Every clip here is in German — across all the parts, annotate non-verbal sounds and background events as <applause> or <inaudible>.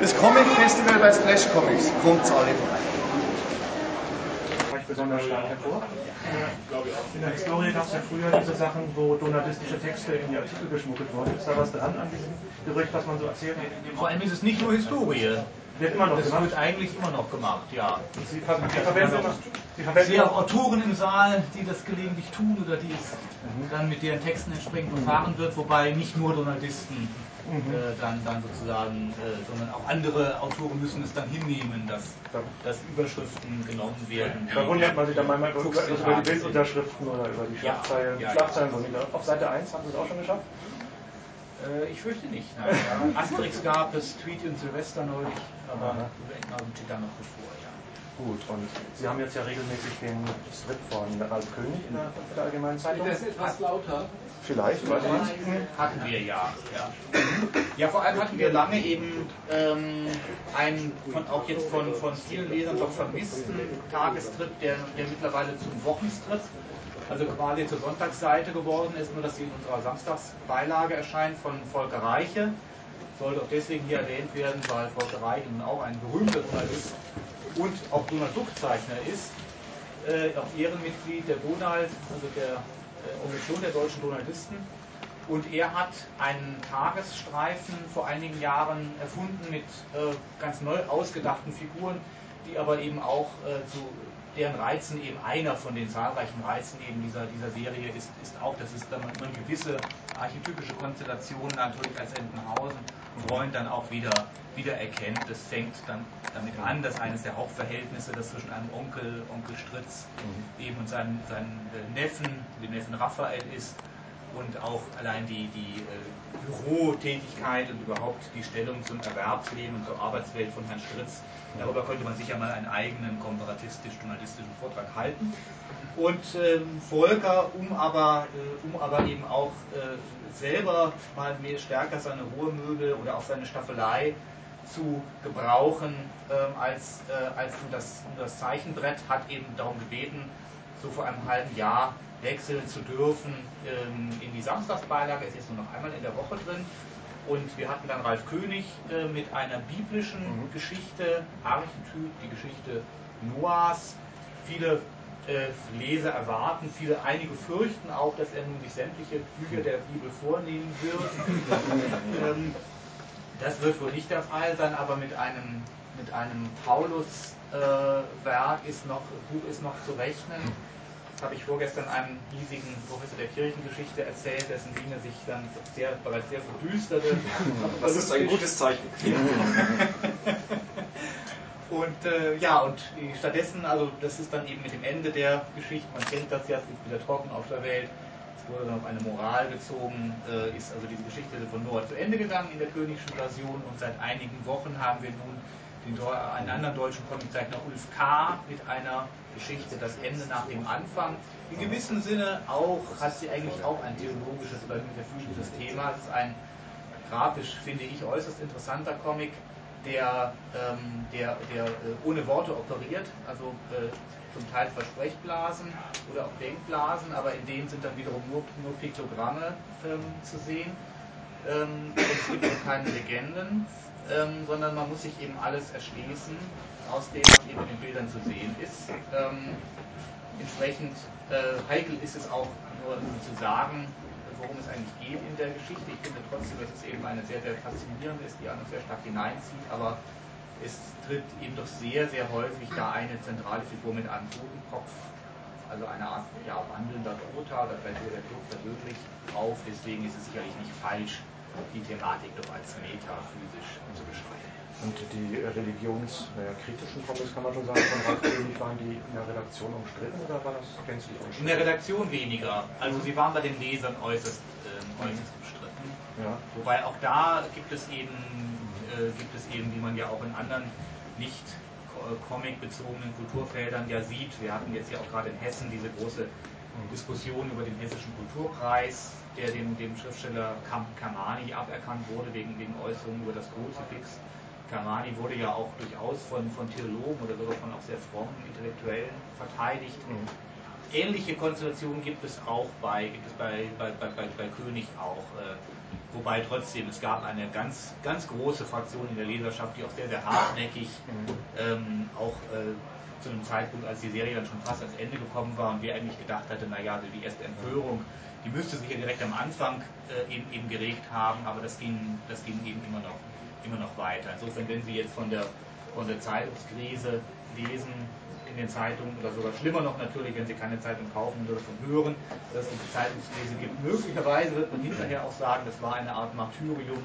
Das Comic Festival bei Splash Comics kommt alle vorbei. besonders stark hervor. In der Historie gab es ja früher diese Sachen, wo donaldistische Texte in die Artikel geschmuggelt wurden. Ist da was dran an diesem Gerücht, was man so erzählt? Vor allem ist es nicht nur Historie. Wird immer noch Das gemacht. wird eigentlich immer noch gemacht, ja. Sie, ver Sie verwenden immer. Sie Ich verwenden sehe auch. Autoren im Saal, die das gelegentlich tun oder die es dann mit deren Texten entsprechend verfahren wird, wobei nicht nur Donaldisten äh, dann, dann sozusagen, äh, sondern auch andere Autoren müssen es dann hinnehmen, dass, dass Überschriften genommen werden. Da wundert man sich dann manchmal über, über die. Bildunterschriften oder über die Ja, Schlagzeilen. ja, ja. Schlagzeilen nieder. Auf Seite 1 haben Sie es auch schon geschafft? Äh, ich fürchte nicht. Nein, ja. <laughs> Asterix gab es, Tweet und Silvester neulich, aber Aha. Vietnam steht da noch bevor, ja. Gut, und Sie haben jetzt ja regelmäßig den Strip von Ralf König in der, der Allgemeinen Zeitung. Das ist etwas lauter. Vielleicht, ich nicht. Hatten wir ja. Ja, ja vor allem hatten wir lange eben ähm, einen von, auch jetzt von, von vielen Lesern doch vermissten Tagestrip, der, der mittlerweile zum Wochenstrip, also quasi zur Sonntagsseite geworden ist, nur dass sie in unserer Samstagsbeilage erscheint von Volker Reiche. Sollte auch deswegen hier erwähnt werden, weil Volker Reiche nun auch ein berühmter Journalist und auch Donald Duck-Zeichner ist, äh, auch Ehrenmitglied der Donald, also der äh, Organisation der deutschen Journalisten. Und er hat einen Tagesstreifen vor einigen Jahren erfunden mit äh, ganz neu ausgedachten Figuren, die aber eben auch äh, zu deren Reizen eben einer von den zahlreichen Reizen eben dieser, dieser Serie ist, ist auch, dass es dann man gewisse archetypische Konstellationen natürlich als Entenhausen Freund dann auch wieder, wieder erkennt. Das fängt dann damit an, dass eines der Hauptverhältnisse, das zwischen einem Onkel, Onkel Stritz eben und seinem, seinem äh, Neffen, dem Neffen Raphael ist und auch allein die, die äh, Bürotätigkeit und überhaupt die Stellung zum Erwerbsleben und zur Arbeitswelt von Herrn Stritz. Darüber könnte man sicher mal einen eigenen komparatistisch-journalistischen Vortrag halten. Und ähm, Volker, um aber, äh, um aber eben auch äh, selber mal mehr stärker seine Ruhemöbel oder auch seine Staffelei zu gebrauchen ähm, als, äh, als nur das, nur das Zeichenbrett, hat eben darum gebeten, so vor einem halben Jahr wechseln zu dürfen ähm, in die Samstagsbeilage, ist jetzt nur noch einmal in der Woche drin. Und wir hatten dann Ralf König äh, mit einer biblischen Geschichte, Archetyp, die Geschichte Noahs. Viele äh, Leser erwarten, viele, einige fürchten auch, dass er nun sich sämtliche Bücher der Bibel vornehmen wird. <laughs> ähm, das wird wohl nicht der Fall sein, aber mit einem, mit einem Paulus-Werk ist noch, Buch ist noch zu rechnen. Das habe ich vorgestern einem hiesigen Professor der Kirchengeschichte erzählt, dessen Dinge sich dann sehr, bereits sehr verdüsterte. <laughs> Das ist ein gutes Zeichen. <laughs> Und äh, ja, und äh, stattdessen, also das ist dann eben mit dem Ende der Geschichte, man kennt das ja, es ist wieder trocken auf der Welt, es wurde dann auf eine Moral gezogen, äh, ist also diese Geschichte von Noah zu Ende gegangen in der königlichen Version und seit einigen Wochen haben wir nun einen anderen deutschen Comiczeichner Ulf K. mit einer Geschichte, das Ende nach dem Anfang. In gewissem Sinne auch, hat sie eigentlich auch ein theologisches oder metaphisches Thema. Es ist ein grafisch, finde ich, äußerst interessanter Comic, der, ähm, der, der äh, ohne Worte operiert, also äh, zum Teil Versprechblasen oder auch Denkblasen, aber in denen sind dann wiederum nur, nur Piktogramme ähm, zu sehen. Ähm, es gibt auch keine Legenden, ähm, sondern man muss sich eben alles erschließen, aus dem was eben in den Bildern zu sehen ist. Ähm, entsprechend äh, heikel ist es auch nur zu sagen, worum es eigentlich geht in der Geschichte. Ich finde trotzdem, dass es eben eine sehr, sehr faszinierende ist, die einen sehr stark hineinzieht, aber es tritt eben doch sehr, sehr häufig da eine zentrale Figur mit einem Totenkopf, also eine Art ja, wandelnder Toter oder vielleicht der Tod persönlich auf. Deswegen ist es sicherlich nicht falsch, die Thematik doch als metaphysisch. Und die religionskritischen Comics, kann man schon sagen, von Ralf König, waren die in der Redaktion umstritten oder war das gänzlich In umstritten? der Redaktion weniger. Also sie waren bei den Lesern äußerst, äh, äußerst umstritten. Ja. Wobei auch da gibt es eben, äh, gibt es eben, wie man ja auch in anderen nicht ko- comic-bezogenen Kulturfeldern ja sieht. Wir hatten jetzt ja auch gerade in Hessen diese große Diskussion über den hessischen Kulturpreis, der dem, dem Schriftsteller Kam Kamani aberkannt wurde wegen, wegen Äußerungen über das Kruzifix. Kamani wurde ja auch durchaus von, von Theologen oder sogar von auch sehr frommen Intellektuellen verteidigt. Ähnliche Konstellationen gibt es auch bei, gibt es bei, bei, bei, bei, König auch. Äh, wobei trotzdem, es gab eine ganz, ganz große Fraktion in der Leserschaft, die auch sehr, sehr hartnäckig ähm, auch äh, zu einem Zeitpunkt, als die Serie dann schon fast ans Ende gekommen war und wir eigentlich gedacht hatten, naja, die erste Empörung, die müsste sich ja direkt am Anfang äh, eben, eben geregt haben, aber das ging, das ging eben immer noch, immer noch weiter. Insofern, wenn Sie jetzt von der, von der Zeitungskrise lesen, in den Zeitungen oder sogar schlimmer noch natürlich, wenn Sie keine Zeitung kaufen oder davon hören, dass es die Zeitungskrise gibt. Möglicherweise wird man hinterher auch sagen, das war eine Art Martyrium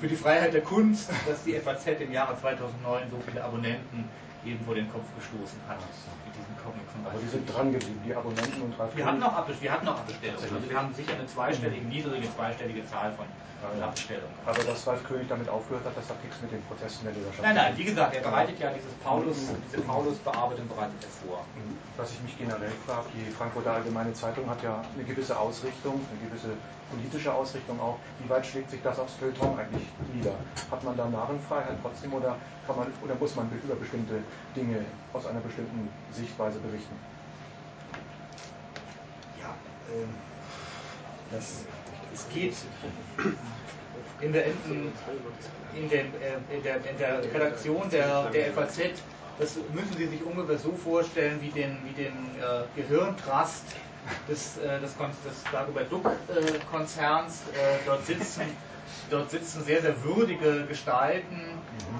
für die Freiheit der Kunst, dass die FAZ im Jahre 2009 so viele Abonnenten eben vor den Kopf gestoßen hat diesen Comics. Aber die sind dran geblieben, die Abonnenten und wir hatten noch, Abbest wir hatten noch Abbestellungen. Also wir haben sicher eine zweistellige, niedrige zweistellige Zahl von Abbestellungen. Aber dass Ralf König damit aufgehört hat, das hat nichts mit den Protesten der Leserschaft Nein, nein, wie gesagt, er bereitet ja dieses Paulus, diese Paulus-Bearbeitung bereitet er vor. Was ich mich generell frage, die Frankfurter Allgemeine Zeitung hat ja eine gewisse Ausrichtung, eine gewisse politische Ausrichtung auch. Wie weit schlägt sich das aufs Feuilleton eigentlich nieder? Hat man da Narrenfreiheit trotzdem oder, kann man, oder muss man über bestimmte Dinge aus einer bestimmten Sichtweise berichten? Ja, ähm, das, es geht in der, in, in, der, in, der, in der Redaktion der, der FAZ, das müssen Sie sich ungefähr so vorstellen wie den, wie den äh, Gehirntrast des, äh, des, des Dagobert Duck-Konzerns. Äh, dort sitzen Dort sitzen sehr, sehr würdige Gestalten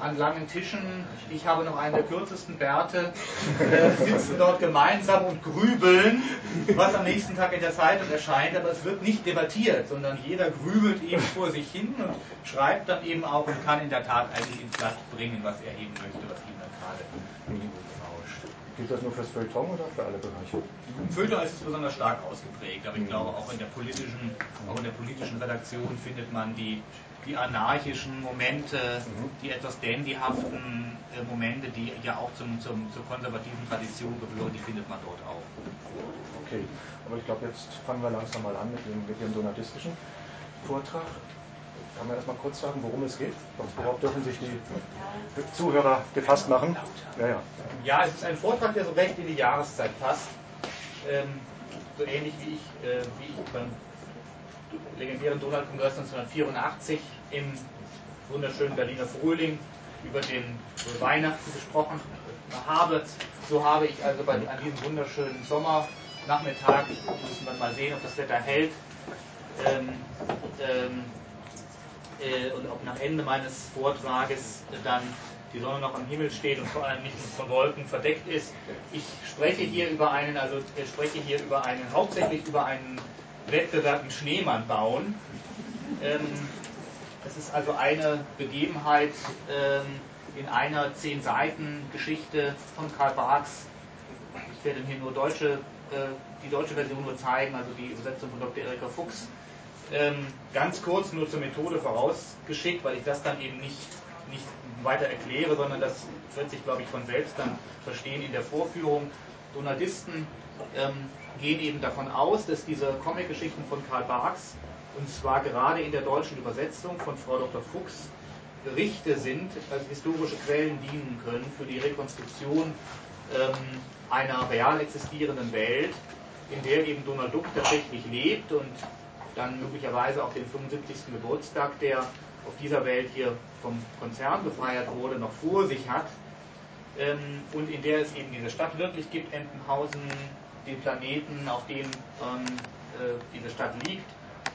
an langen Tischen. Ich habe noch einen der kürzesten Bärte. Äh, sitzen dort gemeinsam und grübeln, was am nächsten Tag in der Zeitung erscheint. Aber es wird nicht debattiert, sondern jeder grübelt eben vor sich hin und schreibt dann eben auch und kann in der Tat eigentlich ins Blatt bringen, was er eben möchte, was ihm Gilt das nur fürs Feuilleton oder für alle Bereiche? Im Feuilleton ist es besonders stark ausgeprägt, aber ich glaube auch in der politischen, auch in der politischen Redaktion findet man die, die anarchischen Momente, mhm. die etwas dandyhaften äh, Momente, die ja auch zum, zum, zur konservativen Tradition gehören, die findet man dort auch. Okay, aber ich glaube, jetzt fangen wir langsam mal an mit dem, mit dem donatistischen Vortrag. Kann man erstmal kurz sagen, worum es geht? Worauf dürfen sich die Zuhörer gefasst machen? Ja, ja. ja, es ist ein Vortrag, der so recht in die Jahreszeit passt. Ähm, so ähnlich wie ich, äh, wie ich beim legendären Donald-Kongress 1984 im wunderschönen Berliner Frühling über den Weihnachten gesprochen habe. So habe ich also bei, an diesem wunderschönen Sommernachmittag, müssen wir mal sehen, ob das Wetter hält, ähm, ähm, äh, und ob nach Ende meines Vortrages dann die Sonne noch am Himmel steht und vor allem nicht von Wolken verdeckt ist. Ich spreche hier über einen, also ich spreche hier über einen, hauptsächlich über einen Wettbewerb im Schneemann bauen. Ähm, das ist also eine Begebenheit ähm, in einer zehn Seiten Geschichte von Karl Barks. Ich werde hier nur deutsche, äh, die deutsche Version nur zeigen, also die Übersetzung von Dr. Erika Fuchs ganz kurz nur zur Methode vorausgeschickt, weil ich das dann eben nicht, nicht weiter erkläre, sondern das wird sich, glaube ich, von selbst dann verstehen in der Vorführung. Donaldisten ähm, gehen eben davon aus, dass diese Comic-Geschichten von Karl Barks, und zwar gerade in der deutschen Übersetzung von Frau Dr. Fuchs, Berichte sind, als historische Quellen dienen können für die Rekonstruktion ähm, einer real existierenden Welt, in der eben Donald Duck tatsächlich lebt und dann möglicherweise auch den 75. Geburtstag, der auf dieser Welt hier vom Konzern gefeiert wurde, noch vor sich hat ähm, und in der es eben diese Stadt wirklich gibt, Entenhausen, den Planeten, auf dem ähm, äh, diese Stadt liegt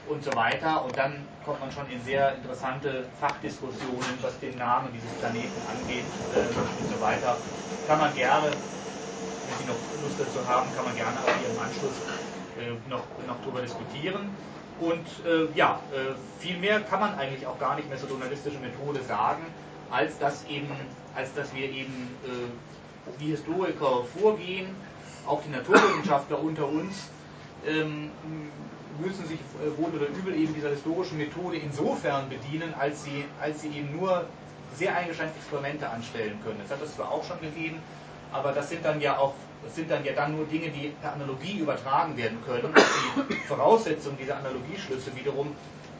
und so weiter. Und dann kommt man schon in sehr interessante Fachdiskussionen, was den Namen dieses Planeten angeht äh, und so weiter. Kann man gerne, wenn Sie noch Lust dazu haben, kann man gerne auch hier im Anschluss noch, noch darüber diskutieren. Und äh, ja, äh, viel mehr kann man eigentlich auch gar nicht mehr zur journalistischen Methode sagen, als dass, eben, als dass wir eben äh, die Historiker vorgehen, auch die Naturwissenschaftler unter uns ähm, müssen sich äh, wohl oder übel eben dieser historischen Methode insofern bedienen, als sie, als sie eben nur sehr eingeschränkte Experimente anstellen können. Das hat es zwar auch schon gegeben, aber das sind dann ja auch das sind dann ja dann nur Dinge, die per Analogie übertragen werden können. Die Voraussetzung dieser Analogieschlüsse wiederum,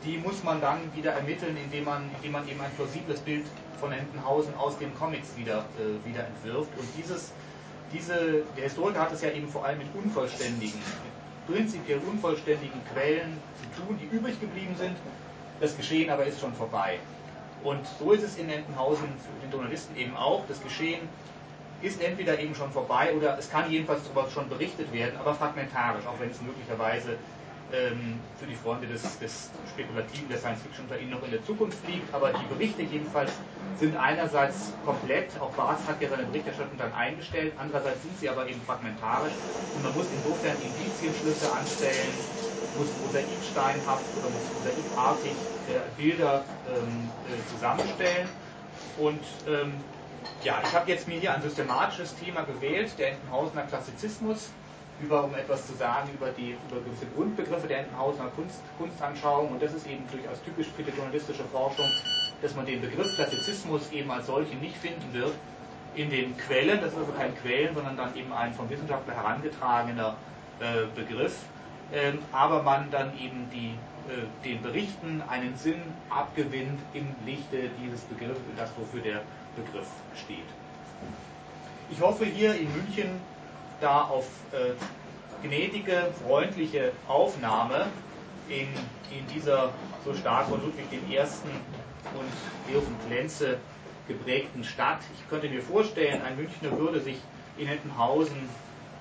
die muss man dann wieder ermitteln, indem man, indem man eben ein plausibles Bild von Entenhausen aus den Comics wieder, äh, wieder entwirft. Und dieses, diese, der Historiker hat es ja eben vor allem mit unvollständigen, prinzipiell unvollständigen Quellen zu tun, die übrig geblieben sind das Geschehen aber ist schon vorbei. Und so ist es in Entenhausen für den Journalisten eben auch. Das Geschehen ist entweder eben schon vorbei oder es kann jedenfalls darüber schon berichtet werden, aber fragmentarisch, auch wenn es möglicherweise ähm, für die Freunde des, des Spekulativen der Science Fiction unter Ihnen noch in der Zukunft liegt. Aber die Berichte jedenfalls sind einerseits komplett, auch Baas hat ja seine Berichterstattung dann eingestellt, andererseits sind sie aber eben fragmentarisch und man muss insofern Indizienschlüsse anstellen, muss mosaiksteinhaft oder muss mosaikartig äh, Bilder ähm, äh, zusammenstellen. Und ähm, ja, ich habe jetzt mir hier ein systematisches Thema gewählt, der Entenhausener Klassizismus über, um etwas zu sagen über die über gewisse Grundbegriffe der Entenhausener Kunst, Kunstanschauung. Und das ist eben durchaus typisch für die journalistische Forschung, dass man den Begriff Klassizismus eben als solchen nicht finden wird in den Quellen. Das ist also kein Quellen, sondern dann eben ein vom Wissenschaftler herangetragener äh, Begriff. Ähm, aber man dann eben die, äh, den Berichten einen Sinn abgewinnt im Lichte dieses Begriffs, das wofür der Begriff steht. Ich hoffe hier in München da auf äh, gnädige, freundliche Aufnahme in, in dieser so stark von Ludwig I. und Leo von geprägten Stadt. Ich könnte mir vorstellen, ein Münchner würde sich in Entenhausen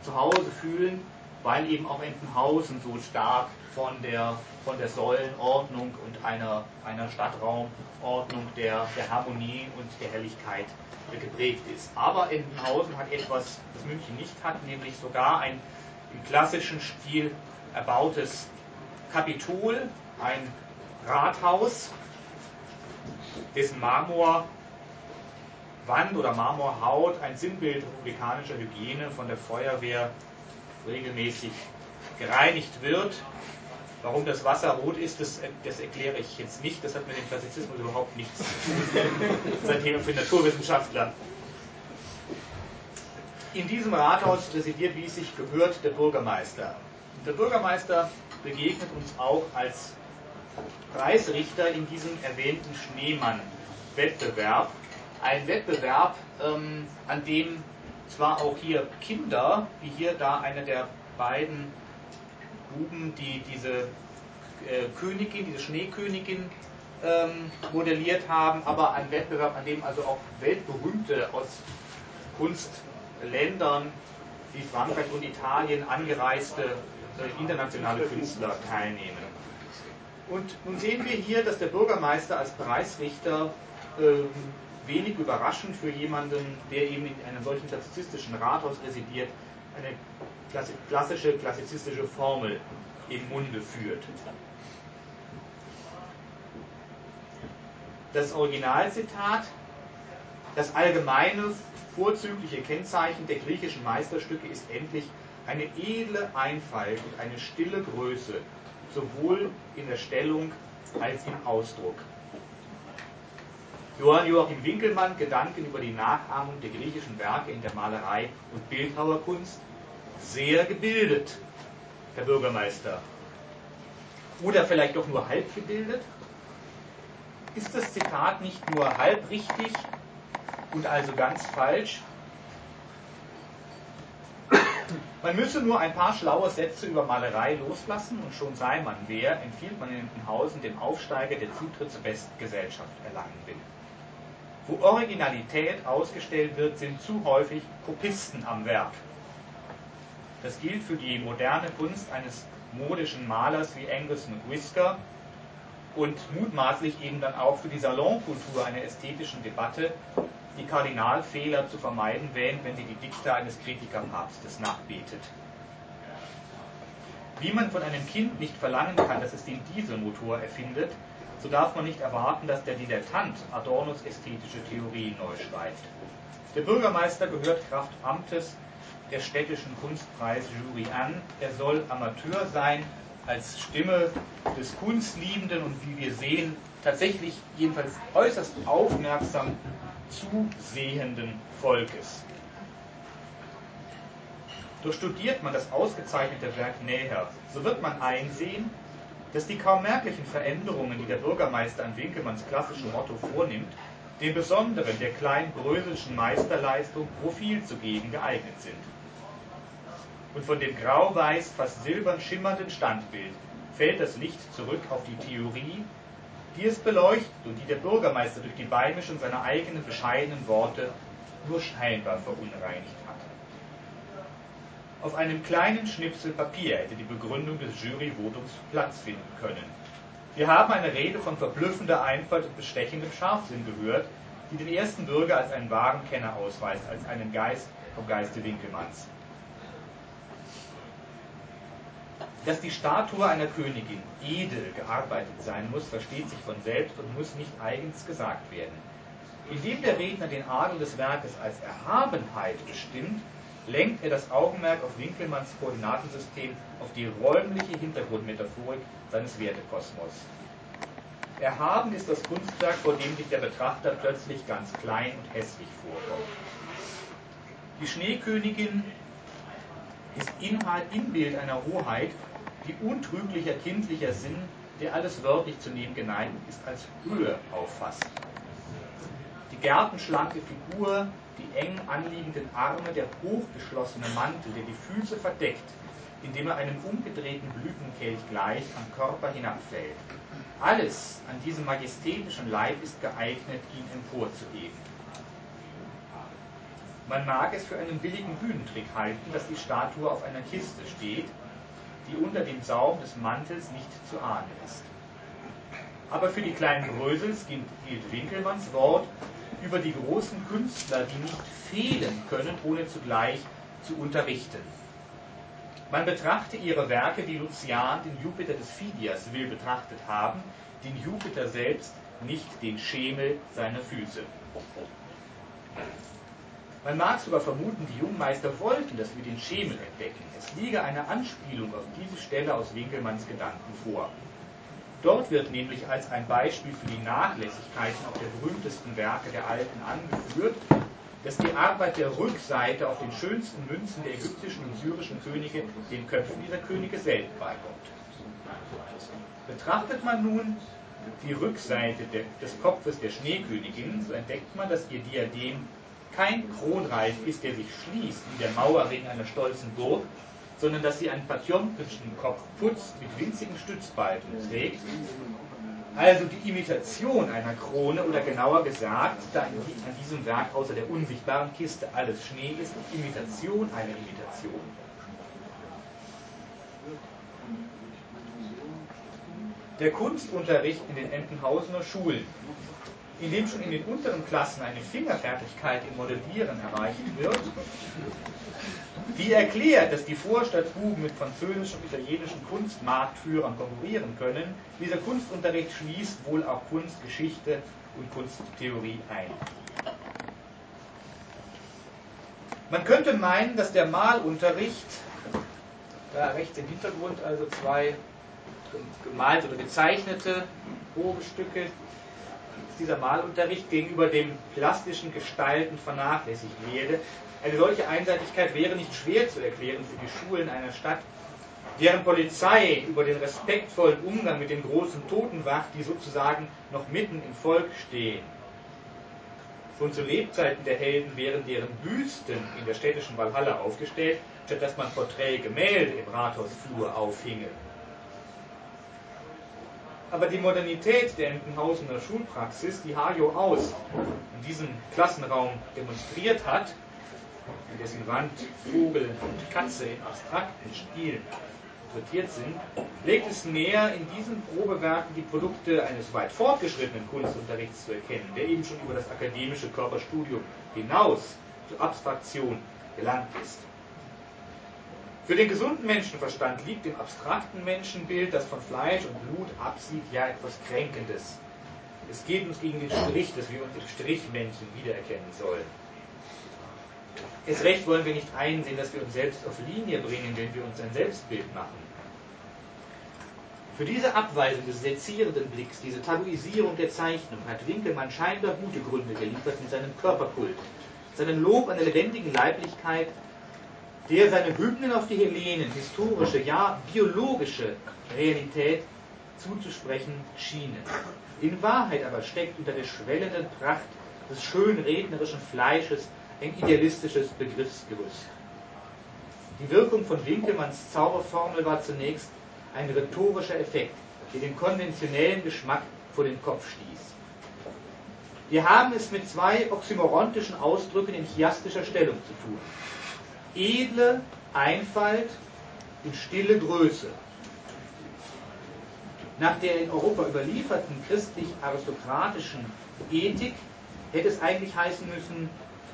zu Hause fühlen, weil eben auch Entenhausen so stark von der, von der Säulenordnung und einer, einer Stadtraumordnung der, der Harmonie und der Helligkeit geprägt ist. Aber Entenhausen hat etwas, das München nicht hat, nämlich sogar ein im klassischen Stil erbautes Kapitol, ein Rathaus, dessen Marmorwand oder Marmorhaut ein Sinnbild republikanischer Hygiene von der Feuerwehr regelmäßig gereinigt wird. Warum das Wasser rot ist, das, das, erkläre ich jetzt nicht. Das hat mit dem Klassizismus überhaupt nichts zu tun. Das ist ein Thema für Naturwissenschaftler. In diesem Rathaus residiert, wie es sich gehört, der Bürgermeister. Der Bürgermeister begegnet uns auch als Preisrichter in diesem erwähnten Schneemann-Wettbewerb. Ein Wettbewerb, ähm, an dem zwar auch hier Kinder, wie hier da einer der beiden Buben, die diese äh, Königin, diese Schneekönigin ähm, modelliert haben, aber ein Wettbewerb, an dem also auch weltberühmte aus Kunstländern wie Frankreich und Italien angereiste äh, internationale Künstler teilnehmen. Und nun sehen wir hier, dass der Bürgermeister als Preisrichter äh, wenig überraschend für jemanden, der eben in einem solchen klassizistischen Rathaus residiert, eine klassische klassizistische Formel im Munde führt. Das Originalzitat, das allgemeine vorzügliche Kennzeichen der griechischen Meisterstücke ist endlich eine edle Einfalt und eine stille Größe, sowohl in der Stellung als im Ausdruck. Johann Joachim Winkelmann Gedanken über die Nachahmung der griechischen Werke in der Malerei und Bildhauerkunst sehr gebildet, Herr Bürgermeister. Oder vielleicht doch nur halb gebildet? Ist das Zitat nicht nur halb richtig und also ganz falsch? Man müsse nur ein paar schlaue Sätze über Malerei loslassen und schon sei man wer, empfiehlt man in Entenhausen dem Aufsteiger, der Zutritt zur besten Gesellschaft erlangen will. Wo Originalität ausgestellt wird, sind zu häufig Kopisten am Werk. Das gilt für die moderne Kunst eines modischen Malers wie Angus McWhisker und mutmaßlich eben dann auch für die Salonkultur einer ästhetischen Debatte, die Kardinalfehler zu vermeiden wähnt, wenn sie die Dikte eines Kritikerpapstes nachbetet. Wie man von einem Kind nicht verlangen kann, dass es den Dieselmotor erfindet, so darf man nicht erwarten, dass der Dilettant Adornos ästhetische Theorien neu schreibt. Der Bürgermeister gehört Kraft Amtes der städtischen Kunstpreisjury an. Er soll Amateur sein, als Stimme des Kunstliebenden und wie wir sehen, tatsächlich jedenfalls äußerst aufmerksam zusehenden Volkes. Doch studiert man das ausgezeichnete Werk näher, so wird man einsehen, dass die kaum merklichen Veränderungen, die der Bürgermeister an Winkelmanns klassischem Motto vornimmt, dem Besonderen der kleinen Bröselschen Meisterleistung Profil zu geben geeignet sind und von dem grau-weiß, fast silbern schimmernden Standbild fällt das Licht zurück auf die Theorie, die es beleuchtet und die der Bürgermeister durch die Beimischung seiner eigenen bescheidenen Worte nur scheinbar verunreinigt hat. Auf einem kleinen Schnipsel Papier hätte die Begründung des Juryvotums Platz finden können. Wir haben eine Rede von verblüffender Einfalt und bestechendem Scharfsinn gehört, die den ersten Bürger als einen wahren Kenner ausweist, als einen Geist vom Geiste Winkelmanns. Dass die Statue einer Königin edel gearbeitet sein muss, versteht sich von selbst und muss nicht eigens gesagt werden. Indem der Redner den Adel des Werkes als Erhabenheit bestimmt, lenkt er das Augenmerk auf Winkelmanns Koordinatensystem, auf die räumliche Hintergrundmetaphorik seines Wertekosmos. Erhaben ist das Kunstwerk, vor dem sich der Betrachter plötzlich ganz klein und hässlich vorkommt. Die Schneekönigin ist Inhalt, Inbild einer Hoheit, die untrüglicher kindlicher Sinn, der alles wörtlich zu nehmen geneigt ist, als Höhe auffasst. Die gärtenschlanke Figur, die eng anliegenden Arme, der hochgeschlossene Mantel, der die Füße verdeckt, indem er einem umgedrehten Blütenkelch gleich am Körper hinabfällt. Alles an diesem majestätischen Leib ist geeignet, ihn emporzuheben. Man mag es für einen billigen Bühnentrick halten, dass die Statue auf einer Kiste steht, die unter dem Saum des Mantels nicht zu ahnen ist. Aber für die kleinen Brösels gilt Winkelmanns Wort über die großen Künstler, die nicht fehlen können, ohne zugleich zu unterrichten. Man betrachte ihre Werke, wie Lucian den Jupiter des Phidias will betrachtet haben, den Jupiter selbst, nicht den Schemel seiner Füße. Man mag sogar vermuten, die Jungmeister wollten, dass wir den Schemel entdecken. Es liege eine Anspielung auf diese Stelle aus Winkelmanns Gedanken vor. Dort wird nämlich als ein Beispiel für die Nachlässigkeiten auch der berühmtesten Werke der Alten angeführt, dass die Arbeit der Rückseite auf den schönsten Münzen der ägyptischen und syrischen Könige den Köpfen dieser Könige selten beikommt. Betrachtet man nun die Rückseite des Kopfes der Schneekönigin, so entdeckt man, dass ihr Diadem kein Kronreif ist, der sich schließt wie der Mauerring einer stolzen Burg, sondern dass sie einen patjomkischen Kopfputz mit winzigen Stützbalken trägt. Also die Imitation einer Krone oder genauer gesagt, da an diesem Werk außer der unsichtbaren Kiste alles Schnee ist, Imitation einer Imitation. Der Kunstunterricht in den Entenhausener Schulen in dem schon in den unteren Klassen eine Fingerfertigkeit im Modellieren erreicht wird, die erklärt, dass die Vorstadtbuben mit französischen und italienischen Kunstmarktführern konkurrieren können. Dieser Kunstunterricht schließt wohl auch Kunstgeschichte und Kunsttheorie ein. Man könnte meinen, dass der Malunterricht, da rechts im Hintergrund also zwei gemalte oder gezeichnete Probestücke, dieser Malunterricht gegenüber dem plastischen Gestalten vernachlässigt werde. Eine solche Einseitigkeit wäre nicht schwer zu erklären für die Schulen einer Stadt, deren Polizei über den respektvollen Umgang mit den großen Toten wacht, die sozusagen noch mitten im Volk stehen. Schon zu Lebzeiten der Helden wären deren Büsten in der städtischen Walhalla aufgestellt, statt dass man Porträtgemälde im Rathausflur aufhinge. Aber die Modernität der Entenhausener Schulpraxis, die Hajo aus in diesem Klassenraum demonstriert hat, in dessen Wand Vogel und Katze in abstrakten Stilen porträtiert sind, legt es näher, in diesen Probewerken die Produkte eines weit fortgeschrittenen Kunstunterrichts zu erkennen, der eben schon über das akademische Körperstudium hinaus zur Abstraktion gelangt ist. Für den gesunden Menschenverstand liegt im abstrakten Menschenbild, das von Fleisch und Blut absieht, ja etwas Kränkendes. Es geht uns gegen den Strich, dass wir uns im Strichmännchen wiedererkennen sollen. Es recht wollen wir nicht einsehen, dass wir uns selbst auf Linie bringen, wenn wir uns ein Selbstbild machen. Für diese Abweisung des sezierenden Blicks, diese Tabuisierung der Zeichnung, hat Winkelmann scheinbar gute Gründe geliefert mit seinem Körperkult, seinem Lob an der lebendigen Leiblichkeit der seine Hymnen auf die Hellenen, historische, ja biologische Realität zuzusprechen schienen. In Wahrheit aber steckt unter der schwellenden Pracht des schön rednerischen Fleisches ein idealistisches Begriffsgerüst. Die Wirkung von Winkelmanns Zauberformel war zunächst ein rhetorischer Effekt, der den konventionellen Geschmack vor den Kopf stieß. Wir haben es mit zwei oxymorontischen Ausdrücken in chiastischer Stellung zu tun. Edle Einfalt und stille Größe. Nach der in Europa überlieferten christlich-aristokratischen Ethik hätte es eigentlich heißen müssen,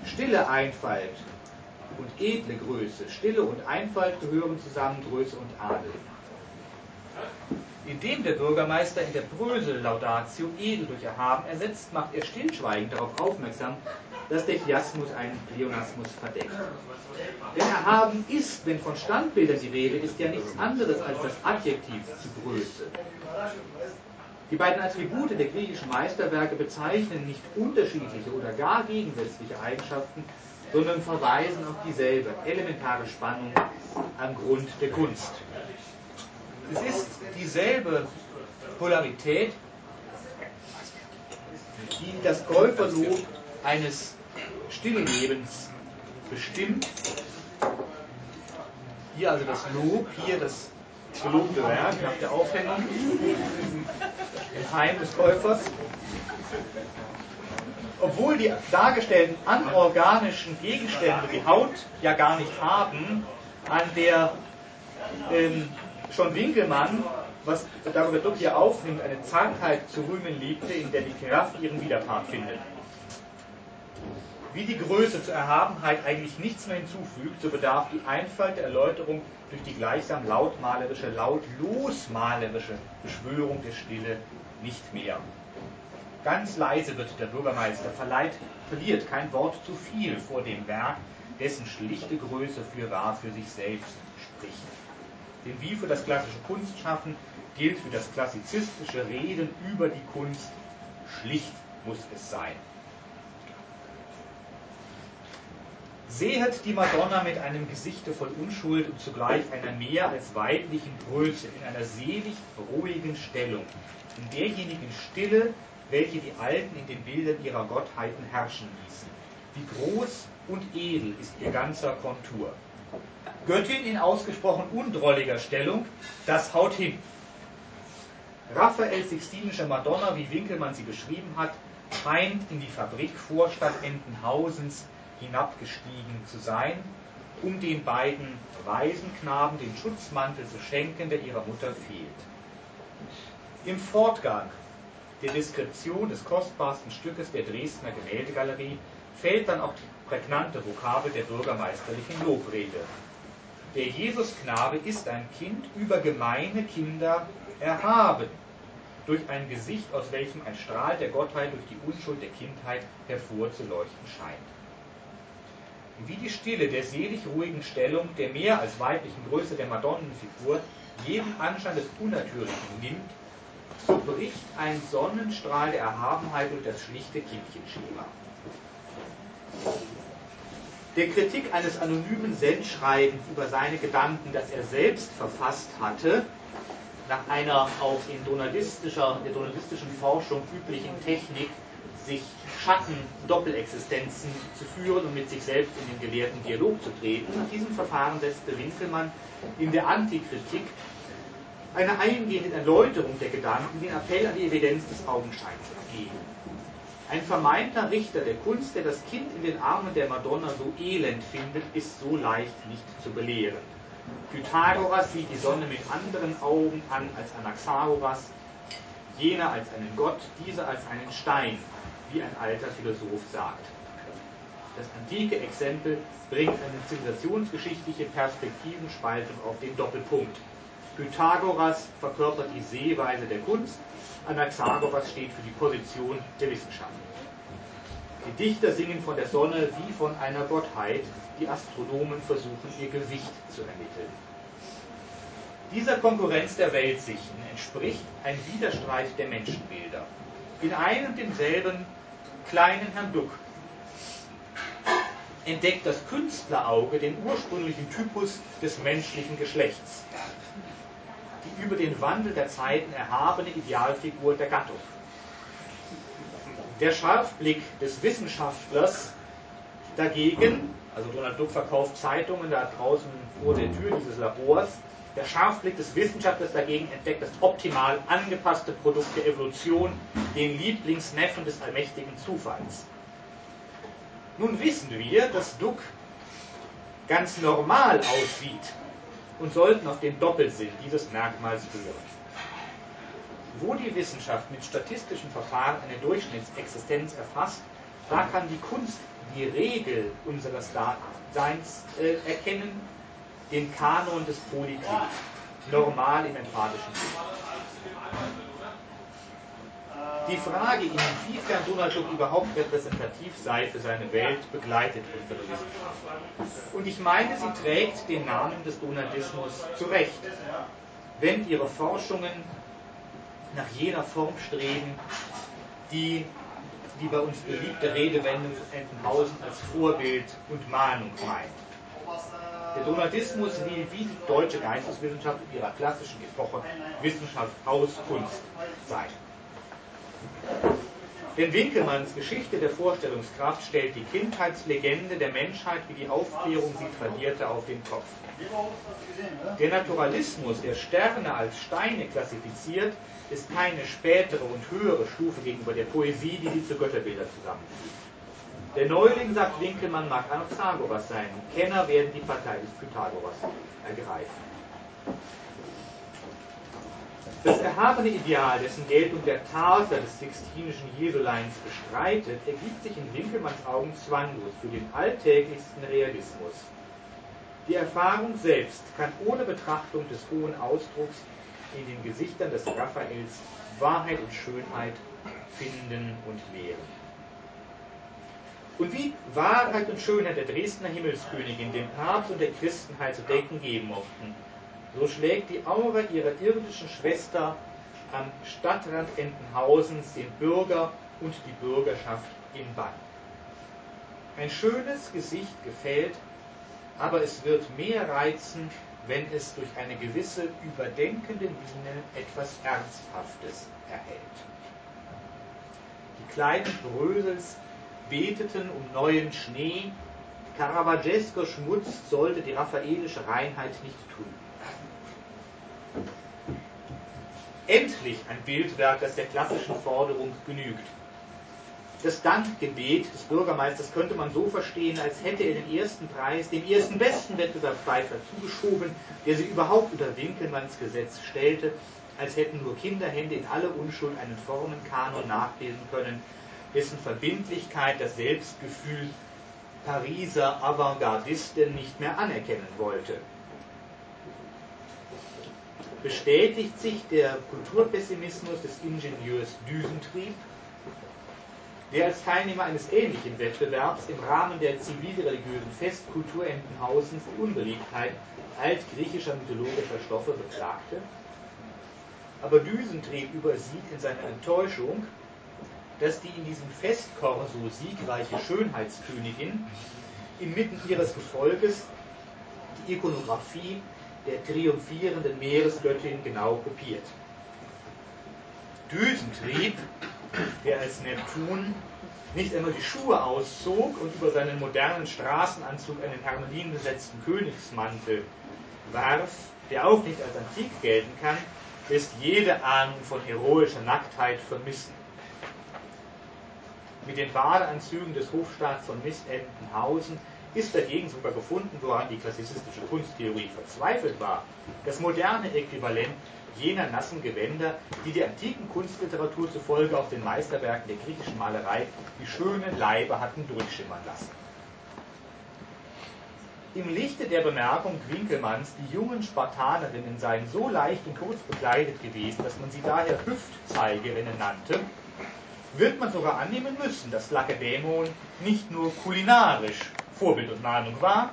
stille Einfalt und edle Größe. Stille und Einfalt gehören zusammen, Größe und Adel. Indem der Bürgermeister in der Brösel-Laudatio edel durch Erhaben ersetzt, macht er stillschweigend darauf aufmerksam, dass der Chiasmus einen Pleonasmus verdeckt. Denn Erhaben ist, wenn von Standbildern die Rede ist, ja nichts anderes als das Adjektiv zu Größe. Die beiden Attribute der griechischen Meisterwerke bezeichnen nicht unterschiedliche oder gar gegensätzliche Eigenschaften, sondern verweisen auf dieselbe elementare Spannung am Grund der Kunst. Es ist dieselbe Polarität, die das Käuferlob eines Stilllebens bestimmt. Hier also das Lob, hier das gelobte Werk nach der Aufhängung im Heim des Käufers. Obwohl die dargestellten anorganischen Gegenstände die Haut ja gar nicht haben, an der ähm, schon Winkelmann, was darüber Duck hier aufnimmt, eine Zartheit zu rühmen liebte, in der die Kraft ihren Widerpart findet. Wie die Größe zur Erhabenheit eigentlich nichts mehr hinzufügt, so bedarf die Einfalt der Erläuterung durch die gleichsam lautmalerische, lautlosmalerische Beschwörung der Stille nicht mehr. Ganz leise wird der Bürgermeister, verleiht, verliert kein Wort zu viel vor dem Werk, dessen schlichte Größe für wahr für sich selbst spricht. Denn wie für das klassische Kunstschaffen gilt für das klassizistische Reden über die Kunst, schlicht muss es sein. Sehet die Madonna mit einem Gesichte voll Unschuld und zugleich einer mehr als weiblichen Größe, in einer selig ruhigen Stellung, in derjenigen Stille, welche die Alten in den Bildern ihrer Gottheiten herrschen ließen. Wie groß und edel ist ihr ganzer Kontur. Göttin in ausgesprochen undrolliger Stellung, das haut hin. Raphael Sixtinische Madonna, wie Winkelmann sie beschrieben hat, scheint in die Fabrikvorstadt Entenhausens hinabgestiegen zu sein, um den beiden Waisenknaben den Schutzmantel zu schenken, der ihrer Mutter fehlt. Im Fortgang der Deskription des kostbarsten Stückes der Dresdner Gemäldegalerie fällt dann auch die prägnante Vokabel der bürgermeisterlichen Lobrede. Der Jesusknabe ist ein Kind über gemeine Kinder erhaben, durch ein Gesicht, aus welchem ein Strahl der Gottheit durch die Unschuld der Kindheit hervorzuleuchten scheint wie die Stille der selig ruhigen Stellung der mehr als weiblichen Größe der Madonnenfigur jeden Anschein des Unnatürlichen nimmt, so bricht ein Sonnenstrahl der Erhabenheit durch das schlichte Kindchenschema. Der Kritik eines anonymen Sendschreibens über seine Gedanken, das er selbst verfasst hatte, nach einer auch in der donaldistischen Forschung üblichen Technik, sich Schatten-Doppelexistenzen zu führen und mit sich selbst in den gelehrten Dialog zu treten. Nach diesem Verfahren setzte Winkelmann in der Antikritik eine eingehende Erläuterung der Gedanken den Appell an die Evidenz des Augenscheins entgegen. Ein vermeinter Richter der Kunst, der das Kind in den Armen der Madonna so elend findet, ist so leicht nicht zu belehren. Pythagoras sieht die Sonne mit anderen Augen an als Anaxagoras, jener als einen Gott, dieser als einen Stein, wie ein alter Philosoph sagt. Das antike Exempel bringt eine zivilisationsgeschichtliche Perspektivenspaltung auf den Doppelpunkt. Pythagoras verkörpert die Sehweise der Kunst, Anaxagoras steht für die Position der Wissenschaft. Die Dichter singen von der Sonne wie von einer Gottheit, die Astronomen versuchen ihr Gewicht zu ermitteln. Dieser Konkurrenz der Weltsichten entspricht ein Widerstreit der Menschenbilder. In einem und demselben kleinen Herrn Duck entdeckt das Künstlerauge den ursprünglichen Typus des menschlichen Geschlechts, die über den Wandel der Zeiten erhabene Idealfigur der Gattung. Der Scharfblick des Wissenschaftlers dagegen Also Donald Duck verkauft Zeitungen da draußen vor der Tür dieses Labors. Der Scharfblick des Wissenschaftlers dagegen entdeckt das optimal angepasste Produkt der Evolution, den Lieblingsneffen des allmächtigen Zufalls. Nun wissen wir, dass Duck ganz normal aussieht und sollten auf den Doppelsinn dieses Merkmals hören. Wo die Wissenschaft mit statistischen Verfahren eine Durchschnittsexistenz erfasst, da kann die Kunst die Regel unseres Daseins äh, erkennen, den Kanon des Polytyp, normal im emphatischen Sinn. Die Frage, inwiefern Donald Duck überhaupt repräsentativ sei für seine Welt, begleitet unsere Wissenschaft. Und ich meine, sie trägt den Namen des Donaldismus zurecht, wenn ihre Forschungen nach jener Form streben, die die bei uns beliebte Redewendung zu Entenhausen als Vorbild und Mahnung meint. Der Donaldismus will wie die deutsche Geisteswissenschaft in ihrer klassischen Epoche Wissenschaft aus Kunst sein. Denn Winkelmanns Geschichte der Vorstellungskraft stellt die Kindheitslegende der Menschheit, wie die Aufklärung sie tradierte, auf den Kopf. Der Naturalismus, der Sterne als Steine klassifiziert, ist keine spätere und höhere Stufe gegenüber der Poesie, die sie zu Götterbildern zusammenfügt. Der Neuling, sagt Winkelmann, mag Anaxagoras sein. Kenner werden die Partei des Pythagoras ergreifen. Das erhabene Ideal, dessen Geltung der Tarsler des Sixtinischen Jesuleins bestreitet, ergibt sich in Winkelmanns Augen zwanglos für den alltäglichsten Realismus. Die Erfahrung selbst kann ohne Betrachtung des hohen Ausdrucks in den Gesichtern des Raphaels Wahrheit und Schönheit finden und lehren. Und wie Wahrheit und Schönheit der Dresdner Himmelskönigin dem Papst und der Christenheit zu denken geben mochten, so schlägt die Aura ihrer irdischen Schwester am Stadtrand Entenhausens den Bürger und die Bürgerschaft in Bann. Ein schönes Gesicht gefällt, aber es wird mehr reizen, wenn es durch eine gewisse überdenkende Miene etwas Ernsthaftes erhält. Die kleinen Brösels beteten um neuen Schnee, Caravaggesco Schmutz sollte die raffaelische Reinheit nicht trüben. Endlich ein Bildwerk, das der klassischen Forderung genügt. Das Dankgebet des Bürgermeisters könnte man so verstehen, als hätte er den ersten Preis dem ersten besten Wettbewerbspfeifer zugeschoben, der sie überhaupt unter Winkelmanns Gesetz stellte, als hätten nur Kinderhände in alle Unschuld einen Formenkanon nachbilden können, dessen Verbindlichkeit das Selbstgefühl Pariser Avantgardisten nicht mehr anerkennen wollte. Bestätigt sich der Kulturpessimismus des Ingenieurs Düsentrieb, der als Teilnehmer eines ähnlichen Wettbewerbs im Rahmen der zivilreligiösen Festkultur Entenhausens die Unbeliebtheit altgriechischer mythologischer Stoffe beklagte. Aber Düsentrieb übersieht in seiner Enttäuschung, dass die in diesem Festkorso siegreiche Schönheitskönigin inmitten ihres Gefolges die Ikonografie der triumphierenden Meeresgöttin genau kopiert. Düsentrieb, der als Neptun nicht einmal die Schuhe auszog und über seinen modernen Straßenanzug einen hermelinbesetzten Königsmantel warf, der auch nicht als antik gelten kann, lässt jede Ahnung von heroischer Nacktheit vermissen mit den Badeanzügen des Hofstaats von Miss Entenhausen ist dagegen sogar gefunden, woran die klassizistische Kunsttheorie verzweifelt war, das moderne Äquivalent jener nassen Gewänder, die der antiken Kunstliteratur zufolge auf den Meisterwerken der griechischen Malerei die schönen Leibe hatten durchschimmern lassen. Im Lichte der Bemerkung Winkelmanns, die jungen Spartanerinnen seien so leicht und kurz bekleidet gewesen, dass man sie daher Hüftzeigerinnen nannte, wird man sogar annehmen müssen, dass Lakedämon nicht nur kulinarisch Vorbild und Mahnung war,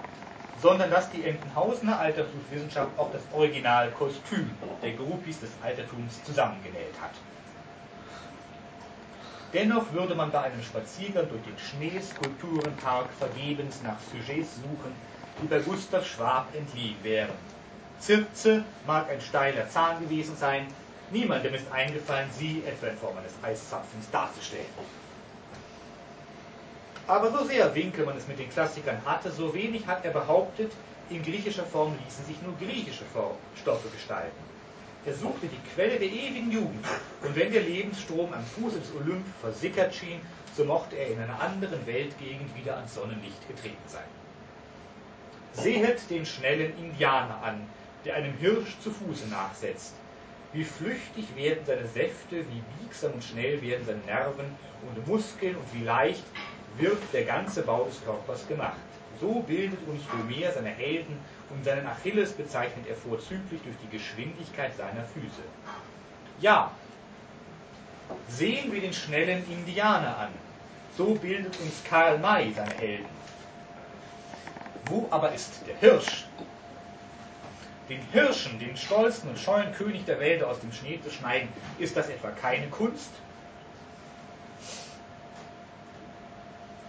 sondern dass die Entenhausener Altertumswissenschaft auch das Originalkostüm der Groupies des Altertums zusammengenäht hat. Dennoch würde man bei einem Spaziergang durch den Schneeskulpturenpark vergebens nach Sujets suchen, die bei Gustav Schwab entliehen wären. Zirze mag ein steiler Zahn gewesen sein, Niemandem ist eingefallen, sie etwa in Form eines Eiszapfens darzustellen. Aber so sehr Winkelmann es mit den Klassikern hatte, so wenig hat er behauptet, in griechischer Form ließen sich nur griechische Stoffe gestalten. Er suchte die Quelle der ewigen Jugend, und wenn der Lebensstrom am Fuße des Olymp versickert schien, so mochte er in einer anderen Weltgegend wieder ans Sonnenlicht getreten sein. Sehet den schnellen Indianer an, der einem Hirsch zu Fuße nachsetzt. Wie flüchtig werden seine Säfte, wie biegsam und schnell werden seine Nerven und Muskeln und wie leicht wird der ganze Bau des Körpers gemacht. So bildet uns Homer seine Helden und seinen Achilles bezeichnet er vorzüglich durch die Geschwindigkeit seiner Füße. Ja, sehen wir den schnellen Indianer an. So bildet uns Karl May seine Helden. Wo aber ist der Hirsch? Den Hirschen, den stolzen und scheuen König der Wälder aus dem Schnee zu schneiden, ist das etwa keine Kunst?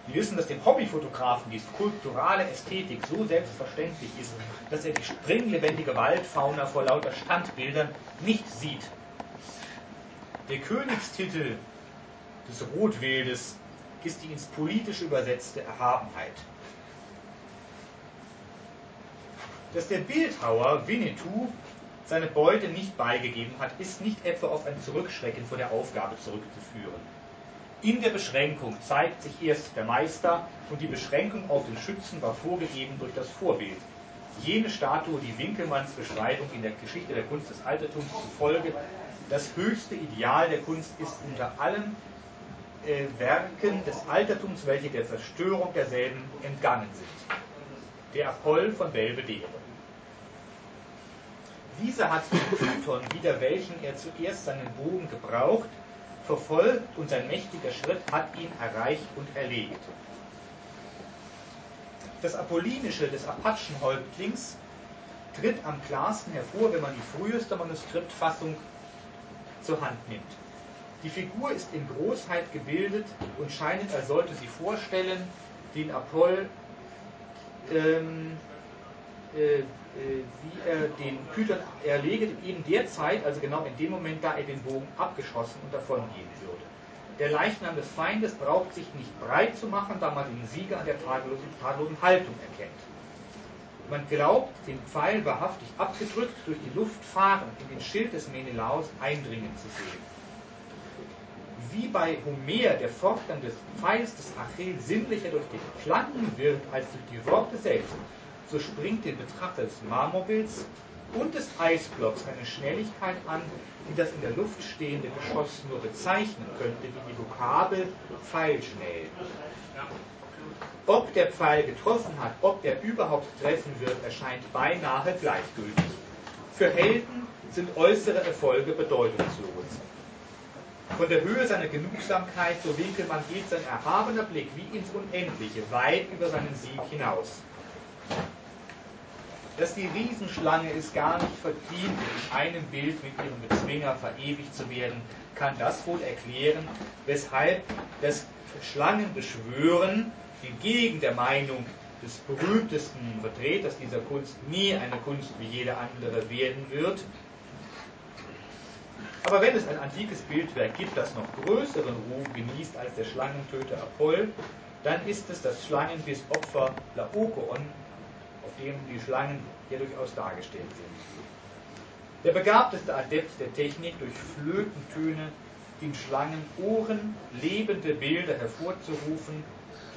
Wir wissen, dass dem Hobbyfotografen die skulpturale Ästhetik so selbstverständlich ist, dass er die springlebendige Waldfauna vor lauter Standbildern nicht sieht. Der Königstitel des Rotwildes ist die ins Politische übersetzte Erhabenheit. Dass der Bildhauer Winnetou seine Beute nicht beigegeben hat, ist nicht etwa auf ein Zurückschrecken vor der Aufgabe zurückzuführen. In der Beschränkung zeigt sich erst der Meister und die Beschränkung auf den Schützen war vorgegeben durch das Vorbild. Jene Statue, die Winkelmanns Beschreibung in der Geschichte der Kunst des Altertums zufolge das höchste Ideal der Kunst ist unter allen äh, Werken des Altertums, welche der Zerstörung derselben entgangen sind. Der Apoll von Belvedere. Dieser hat den Python, wider welchen er zuerst seinen Bogen gebraucht, verfolgt und sein mächtiger Schritt hat ihn erreicht und erlegt. Das Apollinische des Apachenhäuptlings tritt am klarsten hervor, wenn man die früheste Manuskriptfassung zur Hand nimmt. Die Figur ist in Großheit gebildet und scheint, als sollte sie vorstellen, den Apoll ähm, äh, äh, wie er den Python erleget, in eben der Zeit, also genau in dem Moment, da er den Bogen abgeschossen und davongehen würde. Der Leichnam des Feindes braucht sich nicht breit zu machen, da man den Sieger an der tadellosen, tadellosen Haltung erkennt. Man glaubt, den Pfeil wahrhaftig abgedrückt durch die Luft fahren, in den Schild des Menelaus eindringen zu sehen. Wie bei Homer der Fortgang des Pfeils des Achill sinnlicher durch den Klang wird als durch die Worte selbst, so springt dem Betrachter des Marmorbilds und des Eisblocks eine Schnelligkeit an, die das in der Luft stehende Geschoss nur bezeichnen könnte wie die Vokabel Pfeilschnell. Ob der Pfeil getroffen hat, ob er überhaupt treffen wird, erscheint beinahe gleichgültig. Für Helden sind äußere Erfolge bedeutungslos. Von der Höhe seiner Genugsamkeit, so Winkelmann, geht sein erhabener Blick wie ins Unendliche, weit über seinen Sieg hinaus dass die Riesenschlange es gar nicht verdient, in einem Bild mit ihrem Bezwinger verewigt zu werden, kann das wohl erklären, weshalb das Schlangenbeschwören entgegen der Meinung des berühmtesten Vertreters dieser Kunst nie eine Kunst wie jede andere werden wird. Aber wenn es ein antikes Bildwerk gibt, das noch größeren Ruhm genießt als der Schlangentöter Apoll, dann ist es das Schlangenbissopfer Laokoon auf dem die Schlangen hier durchaus dargestellt sind. Der begabteste Adept der Technik, durch Flötentöne in Schlangenohren lebende Bilder hervorzurufen,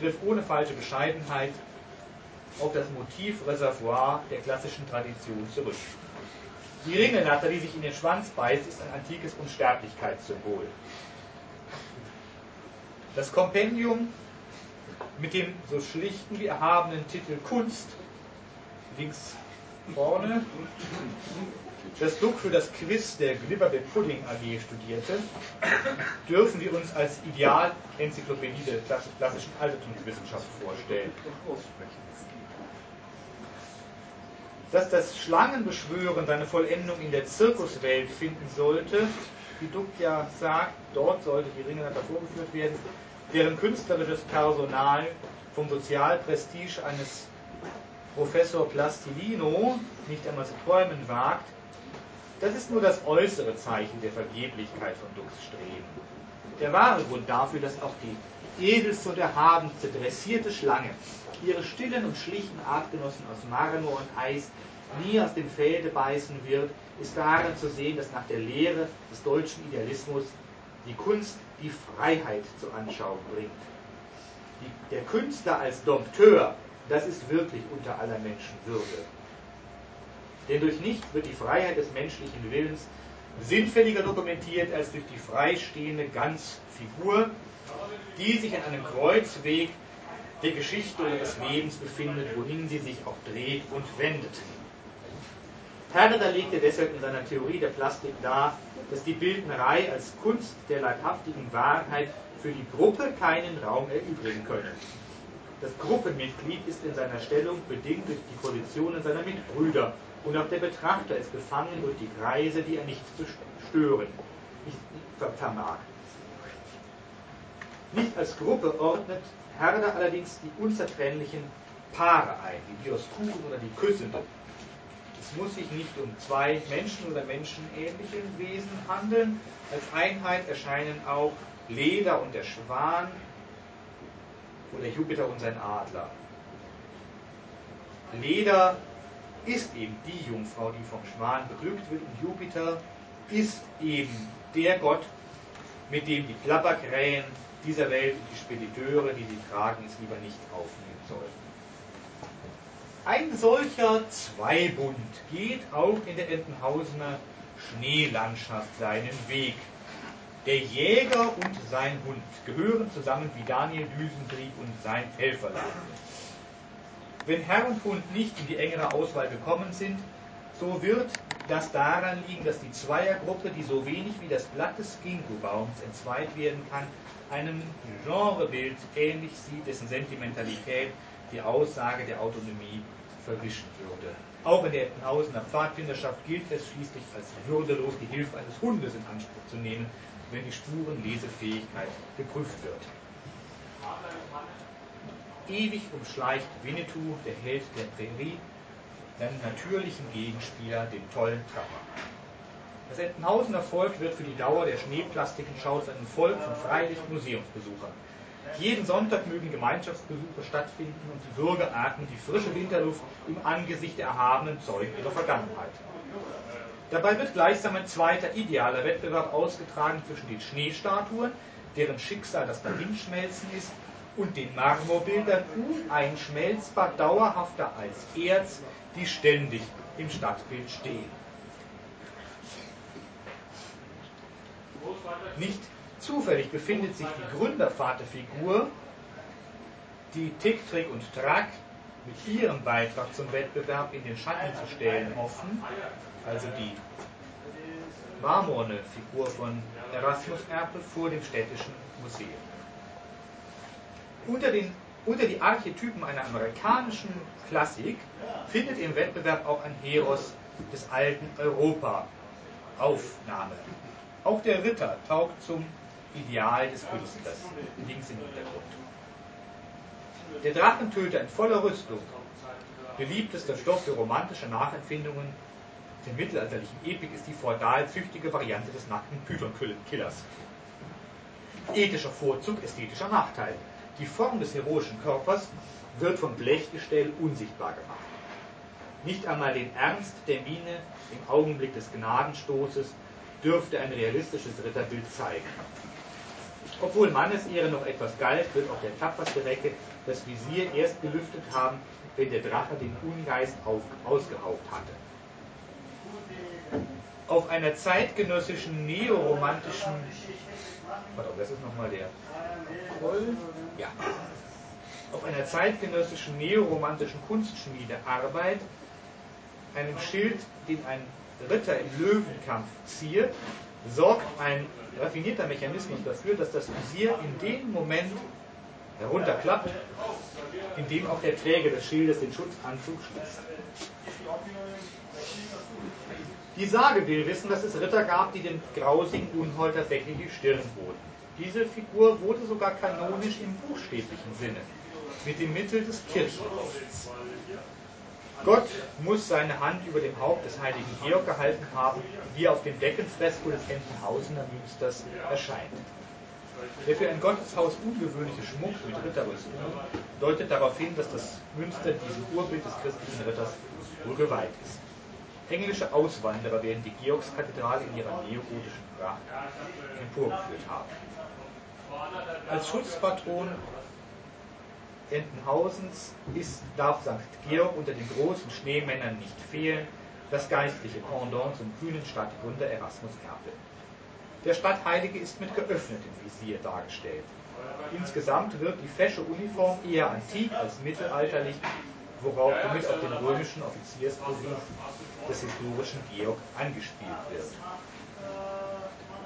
griff ohne falsche Bescheidenheit auf das Motivreservoir der klassischen Tradition zurück. Die Ringelnatter, die sich in den Schwanz beißt, ist ein antikes Unsterblichkeitssymbol. Das Kompendium mit dem so schlichten wie erhabenen Titel Kunst links vorne, das Duck für das Quiz der Glibberbeck Pudding AG studierte, dürfen wir uns als Ideal-Enzyklopädie der klassischen Altertumswissenschaft vorstellen. Dass das Schlangenbeschwören seine Vollendung in der Zirkuswelt finden sollte, wie Duck ja sagt, dort sollte die Ringelnatter vorgeführt werden, deren künstlerisches Personal vom Sozialprestige eines Professor Plastilino nicht einmal zu träumen wagt, das ist nur das äußere Zeichen der Vergeblichkeit von Dux Streben. Der wahre Grund dafür, dass auch die edelste und erhabenste dressierte Schlange, ihre stillen und schlichten Artgenossen aus Marmor und Eis nie aus dem Felde beißen wird, ist darin zu sehen, dass nach der Lehre des deutschen Idealismus die Kunst die Freiheit zur Anschauung bringt. Die, der Künstler als Dompteur, das ist wirklich unter aller Menschen Würde. Denn durch nichts wird die Freiheit des menschlichen Willens sinnfälliger dokumentiert als durch die freistehende Ganzfigur, die sich an einem Kreuzweg der Geschichte oder des Lebens befindet, wohin sie sich auch dreht und wendet. Herder legte deshalb in seiner Theorie der Plastik dar, dass die Bildnerei als Kunst der leibhaftigen Wahrheit für die Gruppe keinen Raum erübrigen könne. Das Gruppenmitglied ist in seiner Stellung bedingt durch die Positionen seiner Mitbrüder und auch der Betrachter ist befangen durch die Kreise, die er nicht zu stören nicht vermag. Nicht als Gruppe ordnet Herder allerdings die unzertrennlichen Paare ein, die Dioskuren oder die Küssenden. Es muss sich nicht um zwei Menschen oder menschenähnliche Wesen handeln. Als Einheit erscheinen auch Leder und der Schwan oder Jupiter und sein Adler. Leder ist eben die Jungfrau, die vom Schwan beglückt wird und Jupiter ist eben der Gott, mit dem die Klapperkrähen dieser Welt und die Spediteure, die sie tragen, es lieber nicht aufnehmen sollen. Ein solcher Zweibund geht auch in der Entenhausener Schneelandschaft seinen Weg. Der Jäger und sein Hund gehören zusammen wie Daniel Düsentrieb und sein Helferlein. Wenn Herr und Hund nicht in die engere Auswahl gekommen sind, so wird das daran liegen, dass die Zweiergruppe, die so wenig wie das Blatt des Ginkgo-Baums entzweit werden kann, einem Genrebild ähnlich sieht, dessen Sentimentalität die Aussage der Autonomie verwischen würde. Auch in der Ettenhausener Pfadfinderschaft gilt es schließlich als würdelos, die Hilfe eines Hundes in Anspruch zu nehmen, wenn die Spurenlesefähigkeit geprüft wird. Ewig umschleicht Winnetou, der Held der Prärie, seinen natürlichen Gegenspieler, den tollen Trapper. Das Entenhausener Volk wird für die Dauer der Schneeplastikenschau zu einem Volk von freilich Museumsbesuchern. Jeden Sonntag mögen Gemeinschaftsbesuche stattfinden und die Bürger atmen die frische Winterluft im Angesicht der erhabenen Zeugen ihrer Vergangenheit. Dabei wird gleichsam ein zweiter idealer Wettbewerb ausgetragen zwischen den Schneestatuen, deren Schicksal das Dahinschmelzen ist, und den Marmorbildern uneinschmelzbar dauerhafter als Erz, die ständig im Stadtbild stehen. Nicht zufällig befindet sich die Gründervaterfigur, die Tick, Trick und Track mit ihrem Beitrag zum Wettbewerb in den Schatten zu stellen hoffen, also die marmorne Figur von Erasmus Erpel vor dem Städtischen Museum. Unter, den, unter die Archetypen einer amerikanischen Klassik findet im Wettbewerb auch ein Heros des alten Europa Aufnahme. Auch der Ritter taugt zum Ideal des Künstlers, links im Hintergrund. Der Drachentöter in voller Rüstung, beliebtester Stoff für romantische Nachempfindungen der mittelalterlichen Epik ist die feudal-züchtige Variante des nackten Python-Killers. Ethischer Vorzug, ästhetischer Nachteil. Die Form des heroischen Körpers wird vom Blechgestell unsichtbar gemacht. Nicht einmal den Ernst der Miene im Augenblick des Gnadenstoßes dürfte ein realistisches Ritterbild zeigen. Obwohl Mannesehre noch etwas galt, wird auch der tapferste Recke das Visier erst gelüftet haben, wenn der Drache den Ungeist auf, ausgehaucht hatte. Auf einer zeitgenössischen neoromantischen, pardon, das ist nochmal der ja, auf einer zeitgenössischen neoromantischen Kunstschmiedearbeit, einem Schild, den ein Ritter im Löwenkampf ziert, sorgt ein raffinierter Mechanismus dafür, dass das Visier in dem Moment herunterklappt, in dem auch der Träger des Schildes den Schutzanzug schließt. Die Sage will wissen, dass es Ritter gab, die dem grausigen Unholter Becke die Stirn boten. Diese Figur wurde sogar kanonisch im buchstäblichen Sinne mit dem Mittel des Kirchenrechts. Gott muss seine Hand über dem Haupt des heiligen Georg gehalten haben, wie er auf dem Deckenfresko des Entenhausener Münsters erscheint. Der für ein Gotteshaus ungewöhnliche Schmuck mit Ritterrüstung deutet darauf hin, dass das Münster diesem Urbild des christlichen Ritters wohl geweiht ist. Englische Auswanderer werden die Georgskathedrale in ihrer neogotischen Pracht emporgeführt haben. Als Schutzpatron Entenhausens ist, darf St. Georg unter den großen Schneemännern nicht fehlen, das geistliche Pendant zum kühnen Stadtgründer Erasmus Erpel. Der Stadtheilige ist mit geöffnetem Visier dargestellt. Insgesamt wirkt die fesche Uniform eher antik als mittelalterlich, worauf damit auf den römischen Offiziersberuf des historischen Georg angespielt wird.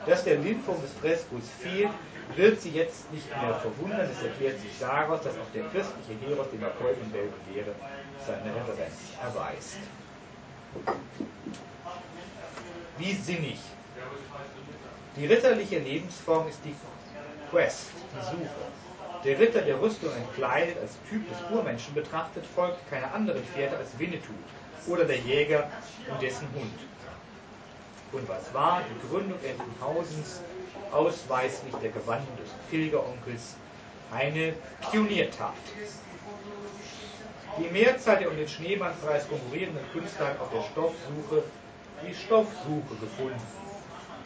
Dass der Lindwurm des Freskos fehlt, wird sie jetzt nicht mehr verwundern. Es erklärt sich daraus, dass auch der christliche Heros, dem Erfolg in Belvedere seine Referenz erweist. Wie sinnig. Die ritterliche Lebensform ist die Quest, die Suche. Der Ritter, der Rüstung entkleidet, als Typ des Urmenschen betrachtet, folgt keiner anderen Pferde als Winnetou oder der Jäger und dessen Hund. Und was war die Gründung Entenhausens ausweislich der Gewandung des Pilgeronkels eine Pioniertat? Die Mehrzahl der um den Schneemannpreis konkurrierenden Künstler hat auf der Stoffsuche die Stoffsuche gefunden.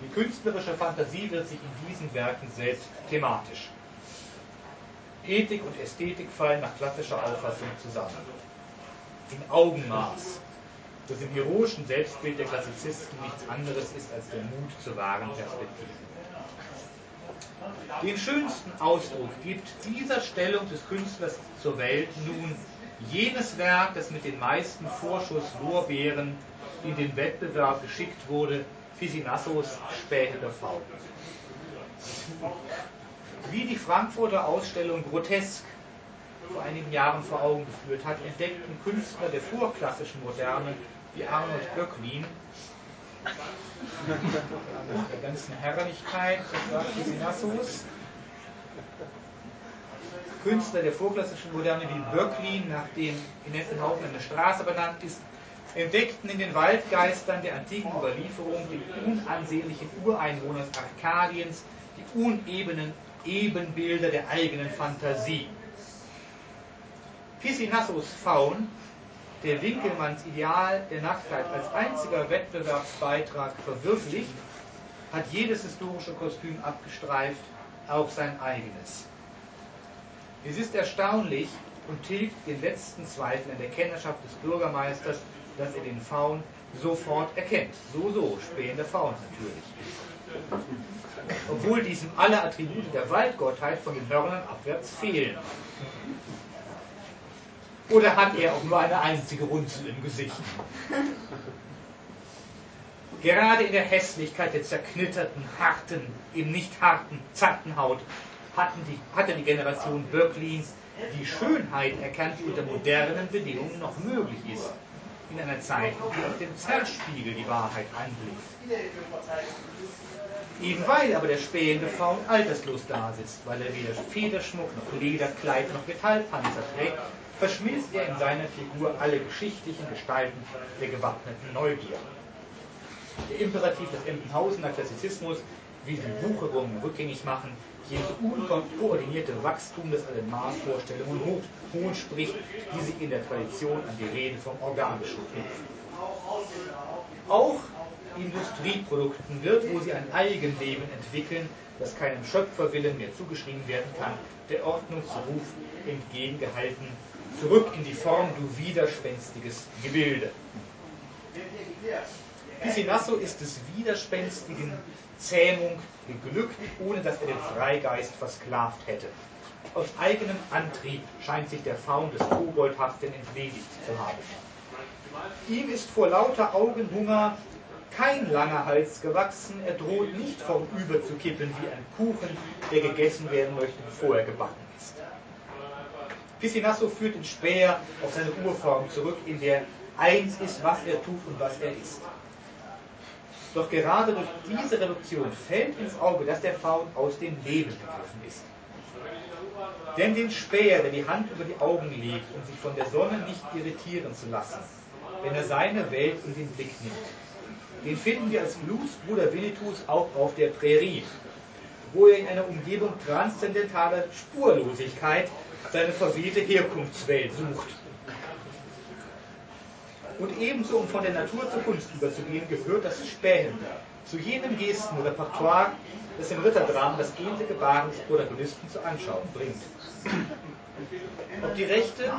Die künstlerische Fantasie wird sich in diesen Werken selbst thematisch. Ethik und Ästhetik fallen nach klassischer Auffassung zusammen. In Augenmaß, das im heroischen Selbstbild der Klassizisten nichts anderes ist als der Mut zur wahren Perspektive. Den schönsten Ausdruck gibt dieser Stellung des Künstlers zur Welt nun jenes Werk, das mit den meisten Vorschusslorbeeren in den Wettbewerb geschickt wurde, Fisinassos Spätere Faun wie die Frankfurter Ausstellung Grotesk vor einigen Jahren vor Augen geführt hat, entdeckten Künstler der vorklassischen Moderne wie Arnold Böcklin der ganzen Herrlichkeit des Sinassos. Künstler der vorklassischen Moderne wie Böcklin, nach dem in Nettenhausen eine Straße benannt ist, entdeckten in den Waldgeistern der antiken Überlieferung die unansehnlichen Ureinwohner Arkadiens, die unebenen Ebenbilder der eigenen Fantasie. Pisinassos Faun, der Winkelmanns Ideal der Nacktheit als einziger Wettbewerbsbeitrag verwirklicht, hat jedes historische Kostüm abgestreift, auch sein eigenes. Es ist erstaunlich und tilgt den letzten Zweifel an der Kennerschaft des Bürgermeisters, dass er den Faun sofort erkennt. So, so, spähender Faun natürlich obwohl diesem alle Attribute der Waldgottheit von den Hörnern abwärts fehlen. Oder hat er auch nur eine einzige Runzel im Gesicht? <laughs> Gerade in der Hässlichkeit der zerknitterten, harten, eben nicht harten, zarten Haut hatten die, hatte die Generation Böcklins die Schönheit erkannt, die unter modernen Bedingungen noch möglich ist. In einer Zeit, die auf dem Zerspiegel die Wahrheit anblickt. Eben weil aber der spähende Faun alterslos dasitzt, weil er weder Federschmuck noch Lederkleid noch Metallpanzer trägt, verschmilzt er in seiner Figur alle geschichtlichen Gestalten der gewappneten Neugier. Der Imperativ des Empenhausener Klassizismus will die Wucherung rückgängig machen, jenes unkoordinierte Wachstum, das allen Maßvorstellungen hoch, hohn spricht, die sich in der Tradition an die Rede vom Organischen knüpfen. Auch Industrieprodukten wird, wo sie ein Eigenleben entwickeln, das keinem Schöpferwillen mehr zugeschrieben werden kann, der Ordnungsruf entgegengehalten, zurück in die Form, du widerspenstiges Gebilde. Pisinasso ist des widerspenstigen Zähmung geglückt, ohne dass er den Freigeist versklavt hätte. Aus eigenem Antrieb scheint sich der Faun des Koboldhaften entledigt zu haben. Ihm ist vor lauter Augenhunger kein langer Hals gewachsen, er droht nicht vorüber zu kippen wie ein Kuchen, der gegessen werden möchte, bevor er gebacken ist. Piscinasso führt den Späher auf seine Urform zurück, in der eins ist, was er tut und was er ist. Doch gerade durch diese Reduktion fällt ins Auge, dass der Faun aus dem Leben begriffen ist. Denn den Späher, der die Hand über die Augen legt, um sich von der Sonne nicht irritieren zu lassen, wenn er seine Welt in den Blick nimmt, den finden wir als Bluesbruder Winnetous auch auf der Prärie. wo er in einer Umgebung transzendentaler Spurlosigkeit seine verwehte Herkunftswelt sucht. Und ebenso, um von der Natur zur Kunst überzugehen, gehört das Spähen zu jenem Gestenrepertoire, das im Ritterdramen das edle Gebaren des Protagonisten zur Anschauung bringt. Ob die rechte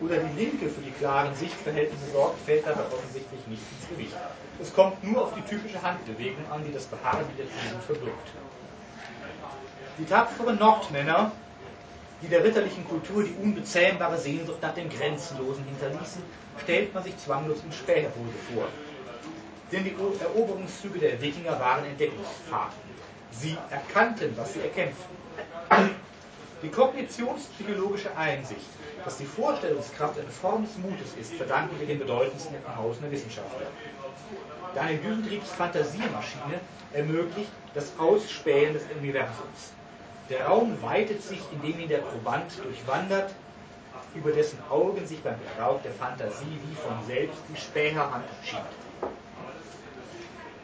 oder die linke für die klaren Sichtverhältnisse sorgt, fällt dabei offensichtlich nicht ins Gewicht. Es kommt nur auf die typische Handbewegung an, die das Beharren der Tugend verbirgt. Die tapferen Nordmänner, die der ritterlichen Kultur die unbezähmbare Sehnsucht nach dem Grenzenlosen hinterließen, stellt man sich zwanglos in Späherhose vor. Denn die Eroberungszüge der Wikinger waren Entdeckungsfahrten. Sie erkannten, was sie erkämpften. Die kognitionspsychologische Einsicht, dass die Vorstellungskraft eine Form des Mutes ist, verdanken wir den bedeutendsten Hausen der Wissenschaftler. Daniel Düsentriebs Fantasiemaschine ermöglicht das Ausspähen des Universums. Der Raum weitet sich, indem ihn der Proband durchwandert, über dessen Augen sich beim Gebrauch der Fantasie wie von selbst die Späherhand schiebt.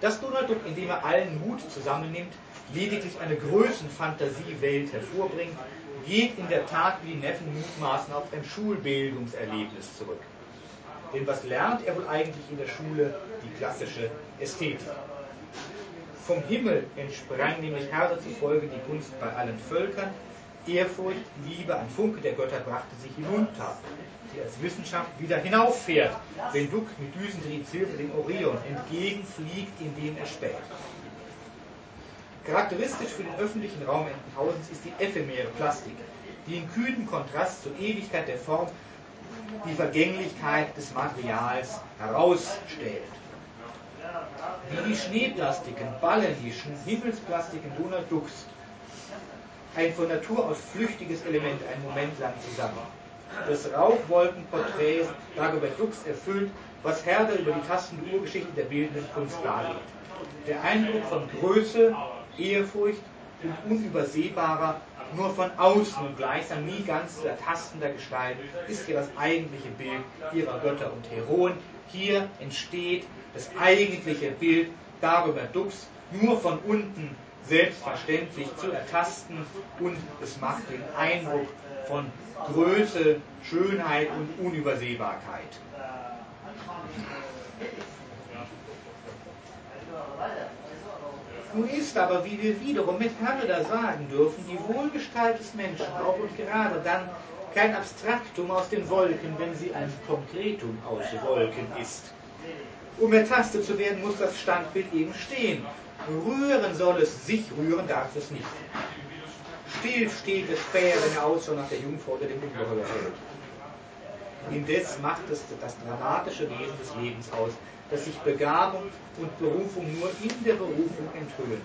Dass Donald Duck, indem er allen Mut zusammennimmt, lediglich eine Größenfantasiewelt hervorbringt, geht in der Tat wie die Neffen mutmaßen auf ein Schulbildungserlebnis zurück. Denn was lernt er wohl eigentlich in der Schule? Die klassische Ästhetik. Vom Himmel entsprang nämlich Herder zufolge die Kunst bei allen Völkern. Ehrfurcht, Liebe, ein Funke der Götter brachte sie hinunter, die als Wissenschaft wieder hinauffährt, wenn Duck mit Düsentrieb Hilfe dem Orion entgegenfliegt, indem er späht. Charakteristisch für den öffentlichen Raum Entenhausens ist die ephemere Plastik, die in kühnem Kontrast zur Ewigkeit der Form die Vergänglichkeit des Materials herausstellt. Wie die Schneeplastiken, Ballernischen, Himmelsplastiken Donald Ducks ein von Natur aus flüchtiges Element einen Moment lang zusammen. Das Rauchwolkenporträt Dagobert Dux erfüllt, was Herder über die tastende Urgeschichte der bildenden Kunst darlegt. Der Eindruck von Größe, Ehrfurcht und unübersehbarer, nur von außen und gleichsam nie ganz zu ertastender Gestalt ist hier das eigentliche Bild ihrer Götter und Heroen. Hier entsteht das eigentliche Bild darüber Dux, nur von unten selbstverständlich zu ertasten und es macht den Eindruck von Größe, Schönheit und Unübersehbarkeit. Nun ist aber, wie wir wiederum mit Herder sagen dürfen, die Wohlgestalt des Menschen auch und gerade dann kein Abstraktum aus den Wolken, wenn sie ein Konkretum aus Wolken ist. Um ertastet zu werden, muss das Standbild eben stehen. Rühren soll es, sich rühren darf es nicht. Still steht es späher, wenn er Ausschau nach der Jungfrau oder dem Ungeheuer. Indes macht es das dramatische Wesen des Lebens aus, dass sich Begabung und Berufung nur in der Berufung enthüllen.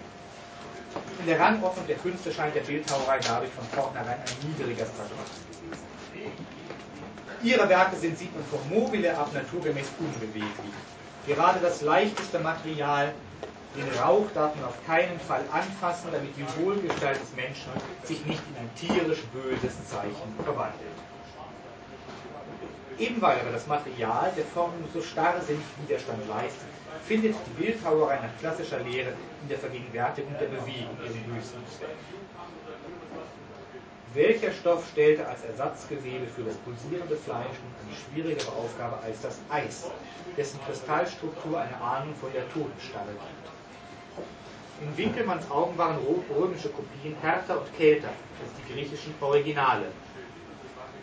In der Rangordnung der Künste scheint der Bildhauerei dadurch von vornherein ein niedriger Status. Ihre Werke sind, sieht man vom Mobile ab, naturgemäß unbeweglich. Gerade das leichteste Material, den Rauch, darf man auf keinen Fall anfassen, damit die Wohlgestalt des Menschen sich nicht in ein tierisch böses Zeichen verwandelt. Eben weil aber das Material der Formen so starrsinnig Widerstand leistet, findet die Bildhauerei nach klassischer Lehre in der Vergegenwärtigung der Bewegung ihren höchsten Zweck. Welcher Stoff stellte als Ersatzgewebe für das pulsierende Fleisch eine schwierigere Aufgabe als das Eis, dessen Kristallstruktur eine Ahnung von der Totenstarre gibt? In Winkelmanns Augen waren römische Kopien härter und kälter als die griechischen Originale.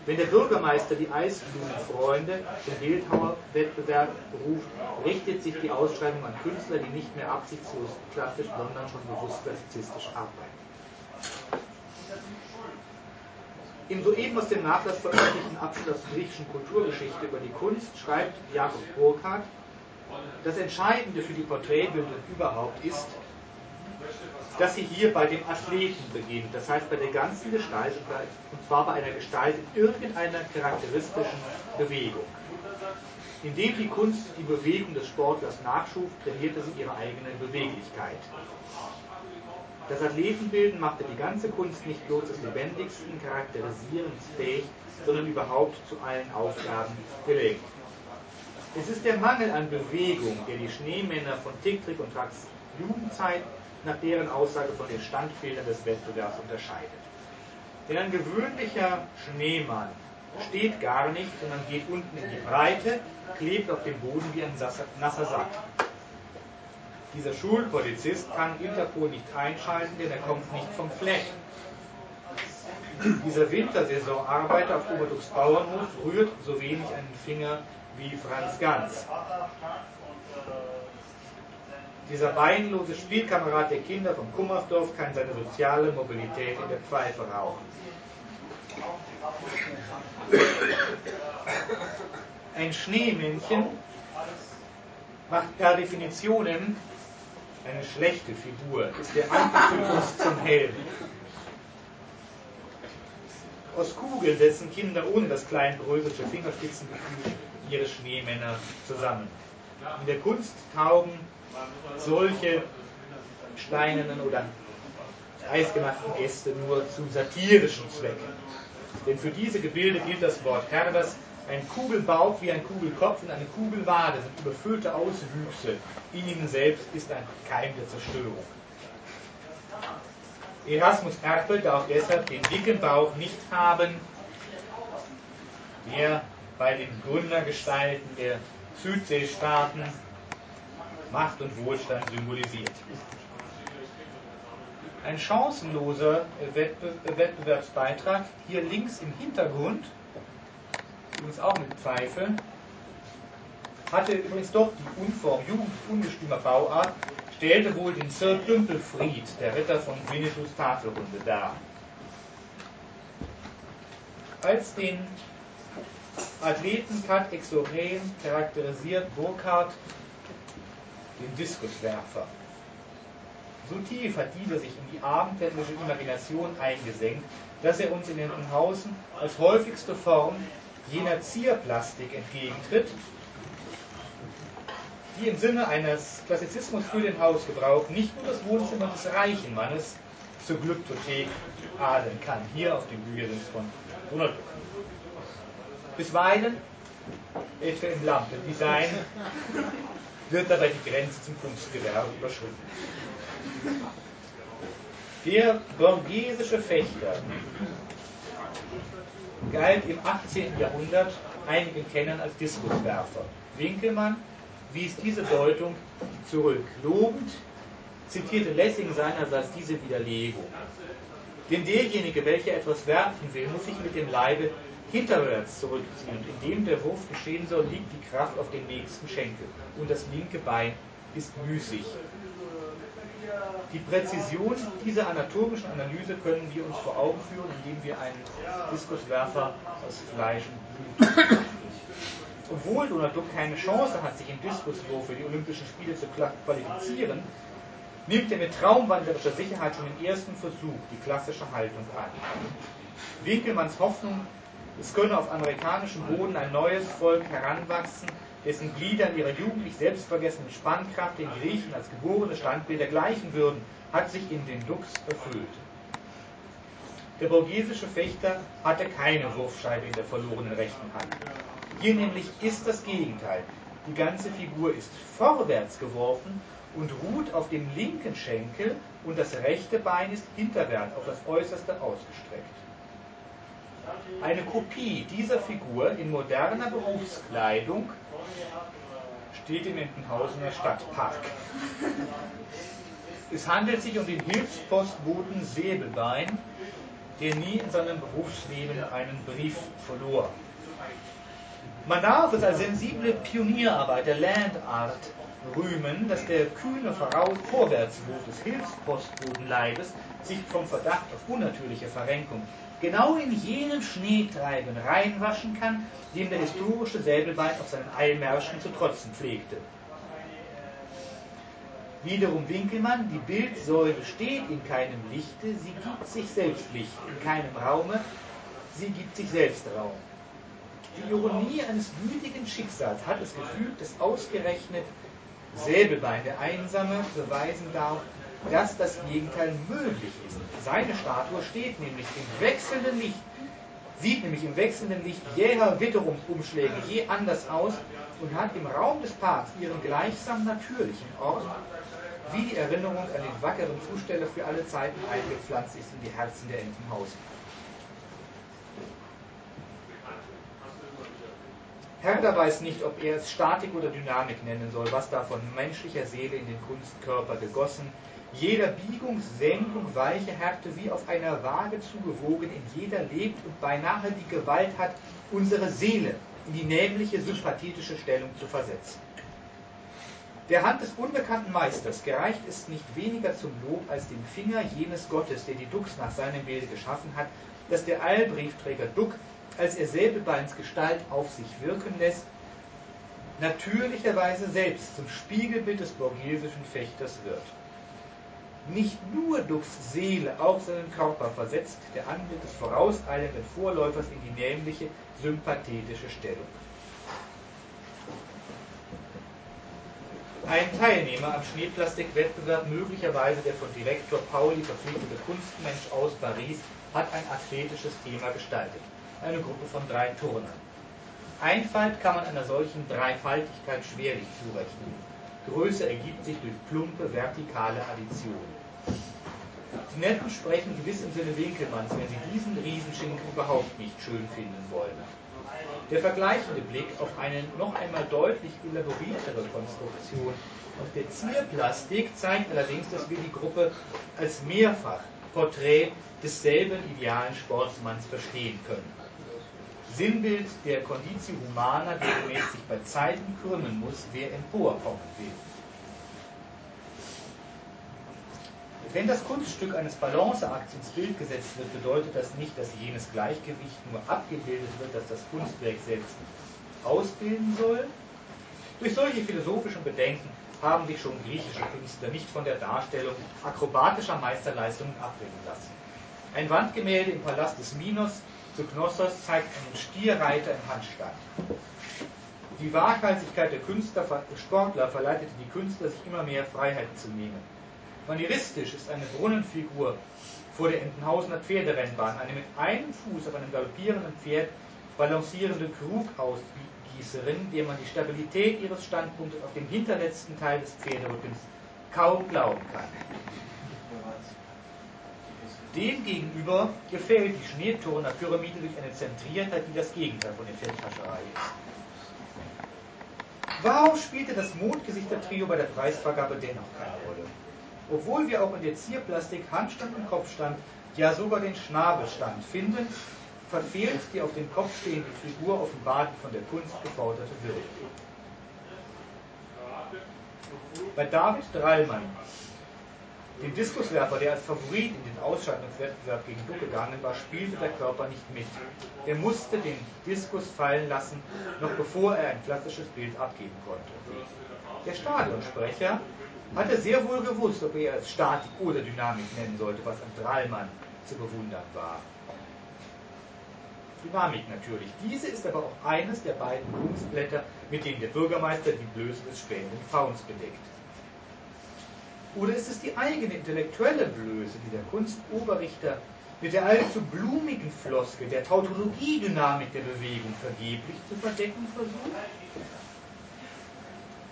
Wenn der Bürgermeister die Eisblumenfreunde zum Bildhauerwettbewerb ruft, richtet sich die Ausschreibung an Künstler, die nicht mehr absichtslos klassisch, sondern schon bewusst klassizistisch arbeiten. Im soeben aus dem Nachlass veröffentlichten Abschluss der griechischen Kulturgeschichte über die Kunst schreibt Jakob Burkhardt, das Entscheidende für die Porträtbildung überhaupt ist, dass sie hier bei dem Athleten beginnt, das heißt bei der ganzen Gestalt, und zwar bei einer Gestalt in irgendeiner charakteristischen Bewegung. Indem die Kunst die Bewegung des Sportlers nachschuf, trainierte sie ihre eigene Beweglichkeit. Das Athletenbilden machte die ganze Kunst nicht bloß des lebendigsten Charakterisierens fähig, sondern überhaupt zu allen Aufgaben gelenkt. Es ist der Mangel an Bewegung, der die Schneemänner von Tick, Trick und Tracks Jugendzeit nach deren Aussage von den Standbildern des Wettbewerbs unterscheidet. Denn ein gewöhnlicher Schneemann steht gar nicht, sondern geht unten in die Breite, klebt auf dem Boden wie ein nasser Sack. Dieser Schulpolizist kann Interpol nicht einschalten, denn er kommt nicht vom Fleck. Dieser Wintersaisonarbeiter auf Oberducks Bauernhof rührt so wenig einen Finger wie Franz Ganz. Dieser beinlose Spielkamerad der Kinder von Kummersdorf kann seine soziale Mobilität in der Pfeife rauchen. Ein Schneemännchen macht per Definitionen eine schlechte Figur, ist der Antitypus zum Helden. Aus Kugeln setzen Kinder ohne das kleinbröselte Fingerspitzengefühl ihre Schneemänner zusammen. In der Kunst taugen solche steinernen oder eisgemachten Gäste nur zu satirischen Zwecken. Denn für diese Gebilde gilt das Wort Herbers, ein Kugelbauch wie ein Kugelkopf und eine Kugelwade sind überfüllte Auswüchse. In ihnen selbst ist ein Keim der Zerstörung. Erasmus Erpel darf deshalb den dicken Bauch nicht haben, der bei den Gründergestalten der Südseestaaten Macht und Wohlstand symbolisiert. Ein chancenloser Wettbewerbsbeitrag, hier links im Hintergrund, übrigens auch mit Pfeife, hatte übrigens doch die Unform jugendungestümer Bauart, stellte wohl den Sir Dümpelfried, der Ritter von Winnetous Tafelrunde, dar. Als den Athleten Kat Exorem charakterisiert Burkhardt den Diskuswerfer. So tief hat dieser sich in die abendländische Imagination eingesenkt, dass er uns in Entenhausen als häufigste Form jener Zierplastik entgegentritt, die im Sinne eines Klassizismus für den Hausgebrauch nicht nur das Wohnzimmer des reichen Mannes zur Glyptothek adeln kann, hier auf dem Büchersims von Donald Bisweilen, etwa im Lampendesign, wird dabei die Grenze zum Kunstgewerbe überschritten. Der borghesische Fechter galt im 18. Jahrhundert einigen Kennern als Diskuswerfer. Winkelmann wies diese Deutung zurück. Lobend zitierte Lessing seinerseits diese Widerlegung. Denn derjenige, welcher etwas werfen will, muss sich mit dem Leibe hinterwärts zurückziehen. Und indem der Wurf geschehen soll, liegt die Kraft auf dem nächsten Schenkel. Und das linke Bein ist müßig. Die Präzision dieser anatomischen Analyse können wir uns vor Augen führen, indem wir einen Diskuswerfer aus Fleisch und Blut obwohl Donald Duck keine Chance hat, sich im Diskuswurf für die Olympischen Spiele zu qualifizieren, nimmt er mit traumwandlerischer Sicherheit schon im ersten Versuch die klassische Haltung an. Winkelmanns Hoffnung, es könne auf amerikanischem Boden ein neues Volk heranwachsen, dessen Glieder in ihrer jugendlich selbstvergessenen Spannkraft den Griechen als geborene Standbilder gleichen würden, hat sich in den Dux erfüllt. Der borghesische Fechter hatte keine Wurfscheibe in der verlorenen rechten Hand. Hier nämlich ist das Gegenteil. Die ganze Figur ist vorwärts geworfen und ruht auf dem linken Schenkel und das rechte Bein ist hinterwärts auf das Äußerste ausgestreckt. Eine Kopie dieser Figur in moderner Berufskleidung steht im Entenhausener Stadtpark. Es handelt sich um den Hilfspostboten Säbelbein, der nie in seinem Berufsleben einen Brief verlor. Man darf es als sensible Pionierarbeit der Landart rühmen, dass der kühne Vorwärtswurf des Hilfspostbodenleibes sich vom Verdacht auf unnatürliche Verrenkung genau in jenen Schneetreiben reinwaschen kann, dem der historische Säbelbein auf seinen Eilmärschen zu trotzen pflegte. Wiederum Winkelmann, die Bildsäule steht in keinem Lichte, sie gibt sich selbst Licht, in keinem Raume, sie gibt sich selbst Raum. Die Ironie eines gütigen Schicksals hat es gefügt, dass ausgerechnet Säbelbein, der Einsame, beweisen darf, dass das Gegenteil möglich ist. Seine Statue steht nämlich im wechselnden Licht, sieht nämlich im wechselnden Licht jäher Witterungsumschläge je anders aus und hat im Raum des Parks ihren gleichsam natürlichen Ort, wie die Erinnerung an den wackeren Zusteller für alle Zeiten eingepflanzt ist in die Herzen der Entenhausen. Herder weiß nicht, ob er es Statik oder Dynamik nennen soll, was da von menschlicher Seele in den Kunstkörper gegossen, jeder Biegung, Senkung, weiche Härte wie auf einer Waage zugewogen, in jeder lebt und beinahe die Gewalt hat, unsere Seele in die nämliche sympathetische Stellung zu versetzen. Der Hand des unbekannten Meisters gereicht ist nicht weniger zum Lob als dem Finger jenes Gottes, der die Dux nach seinem Bilde geschaffen hat, dass der Eilbriefträger Duck als er Säbelbeins Gestalt auf sich wirken lässt, natürlicherweise selbst zum Spiegelbild des borghesischen Fechters wird. Nicht nur Ducks Seele, auch seinen Körper versetzt der Anblick des vorauseilenden Vorläufers in die nämliche, sympathetische Stellung. Ein Teilnehmer am Schneeplastikwettbewerb, möglicherweise der von Direktor Pauli verpflichtete Kunstmensch aus Paris, hat ein athletisches Thema gestaltet eine Gruppe von drei Turnern. Einfalt kann man einer solchen Dreifaltigkeit schwerlich zurechnen. Größe ergibt sich durch plumpe vertikale Addition. Die Netten sprechen gewiss im Sinne Winkelmanns, wenn sie diesen Riesenschinken überhaupt nicht schön finden wollen. Der vergleichende Blick auf eine noch einmal deutlich elaboriertere Konstruktion aus der Zierplastik zeigt allerdings, dass wir die Gruppe als mehrfach Porträt desselben idealen Sportsmanns verstehen können. Sinnbild der Conditio Humana, der gemäß sich bei Zeiten krümmen muss, wer emporkommen will. Wenn das Kunststück eines Balanceakts ins Bild gesetzt wird, bedeutet das nicht, dass jenes Gleichgewicht nur abgebildet wird, das das Kunstwerk selbst ausbilden soll. Durch solche philosophischen Bedenken haben sich schon griechische Künstler nicht von der Darstellung akrobatischer Meisterleistungen abbringen lassen. Ein Wandgemälde im Palast des Minos zu Knossos zeigt einen Stierreiter im Handstand. Die Waghalsigkeit der Künstler, Sportler verleitete die Künstler, sich immer mehr Freiheiten zu nehmen. Manieristisch ist eine Brunnenfigur vor der Entenhausener Pferderennbahn eine mit einem Fuß auf einem galoppierenden Pferd balancierende Krugausgießerin, der man die Stabilität ihres Standpunktes auf dem hinterletzten Teil des Pferderückens kaum glauben kann. Demgegenüber gefällt die Schneeturner Pyramide durch eine Zentriertheit, die das Gegenteil von Effekthascherei ist. Warum spielte das Mondgesichter-Trio bei der Preisvergabe dennoch keine Rolle? Obwohl wir auch in der Zierplastik Handstand und Kopfstand, ja sogar den Schnabelstand finden, verfehlt die auf dem Kopf stehende Figur offenbar die von der Kunst geforderte Würde. Bei David Drallmann dem Diskuswerfer, der als Favorit in den Ausscheidungswettbewerb gegen Duck gegangen war, spielte der Körper nicht mit. Er musste den Diskus fallen lassen, noch bevor er ein klassisches Bild abgeben konnte. Der Stadionsprecher hatte sehr wohl gewusst, ob er es Statik oder Dynamik nennen sollte, was an Drallmann zu bewundern war. Dynamik natürlich. Diese ist aber auch eines der beiden Kunstblätter, mit denen der Bürgermeister die Blöße des spähenden Fauns bedeckt. Oder ist es die eigene intellektuelle Blöße, die der Kunstoberrichter mit der allzu blumigen Floske der Tautologie-Dynamik der Bewegung vergeblich zu verdecken versucht?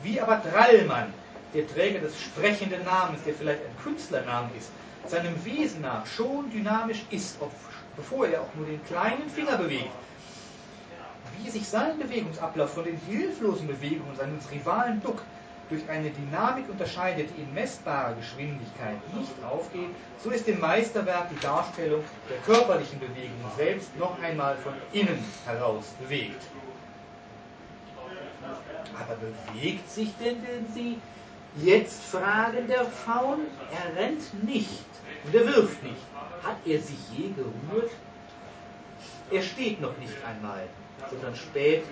Wie aber Drallmann, der Träger des sprechenden Namens, der vielleicht ein Künstlername ist, seinem Wesen nach schon dynamisch ist, bevor er auch nur den kleinen Finger bewegt, wie sich sein Bewegungsablauf von den hilflosen Bewegungen seines Rivalen Duck durch eine Dynamik unterscheidet, die in messbarer Geschwindigkeit nicht aufgeht, so ist im Meisterwerk die Darstellung der körperlichen Bewegung selbst noch einmal von innen heraus bewegt. Aber bewegt sich denn, denn sie? Jetzt fragen der Faun, er rennt nicht und er wirft nicht. Hat er sich je gerührt? Er steht noch nicht einmal, sondern spät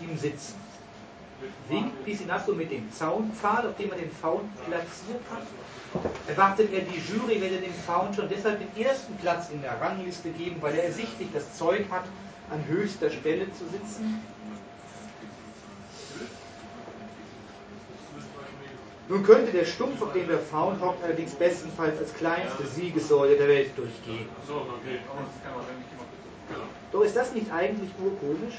im Sitzen winkt Piscinasso mit dem Zaunpfahl, auf dem er den Faun platziert hat. Erwartet er, die Jury werde dem Faun schon deshalb den ersten Platz in der Rangliste geben, weil er ersichtlich das Zeug hat, an höchster Stelle zu sitzen? Nun könnte der Stumpf, auf dem der Faun hockt, allerdings bestenfalls als kleinste Siegessäule der Welt durchgehen. Doch ist das nicht eigentlich urkomisch?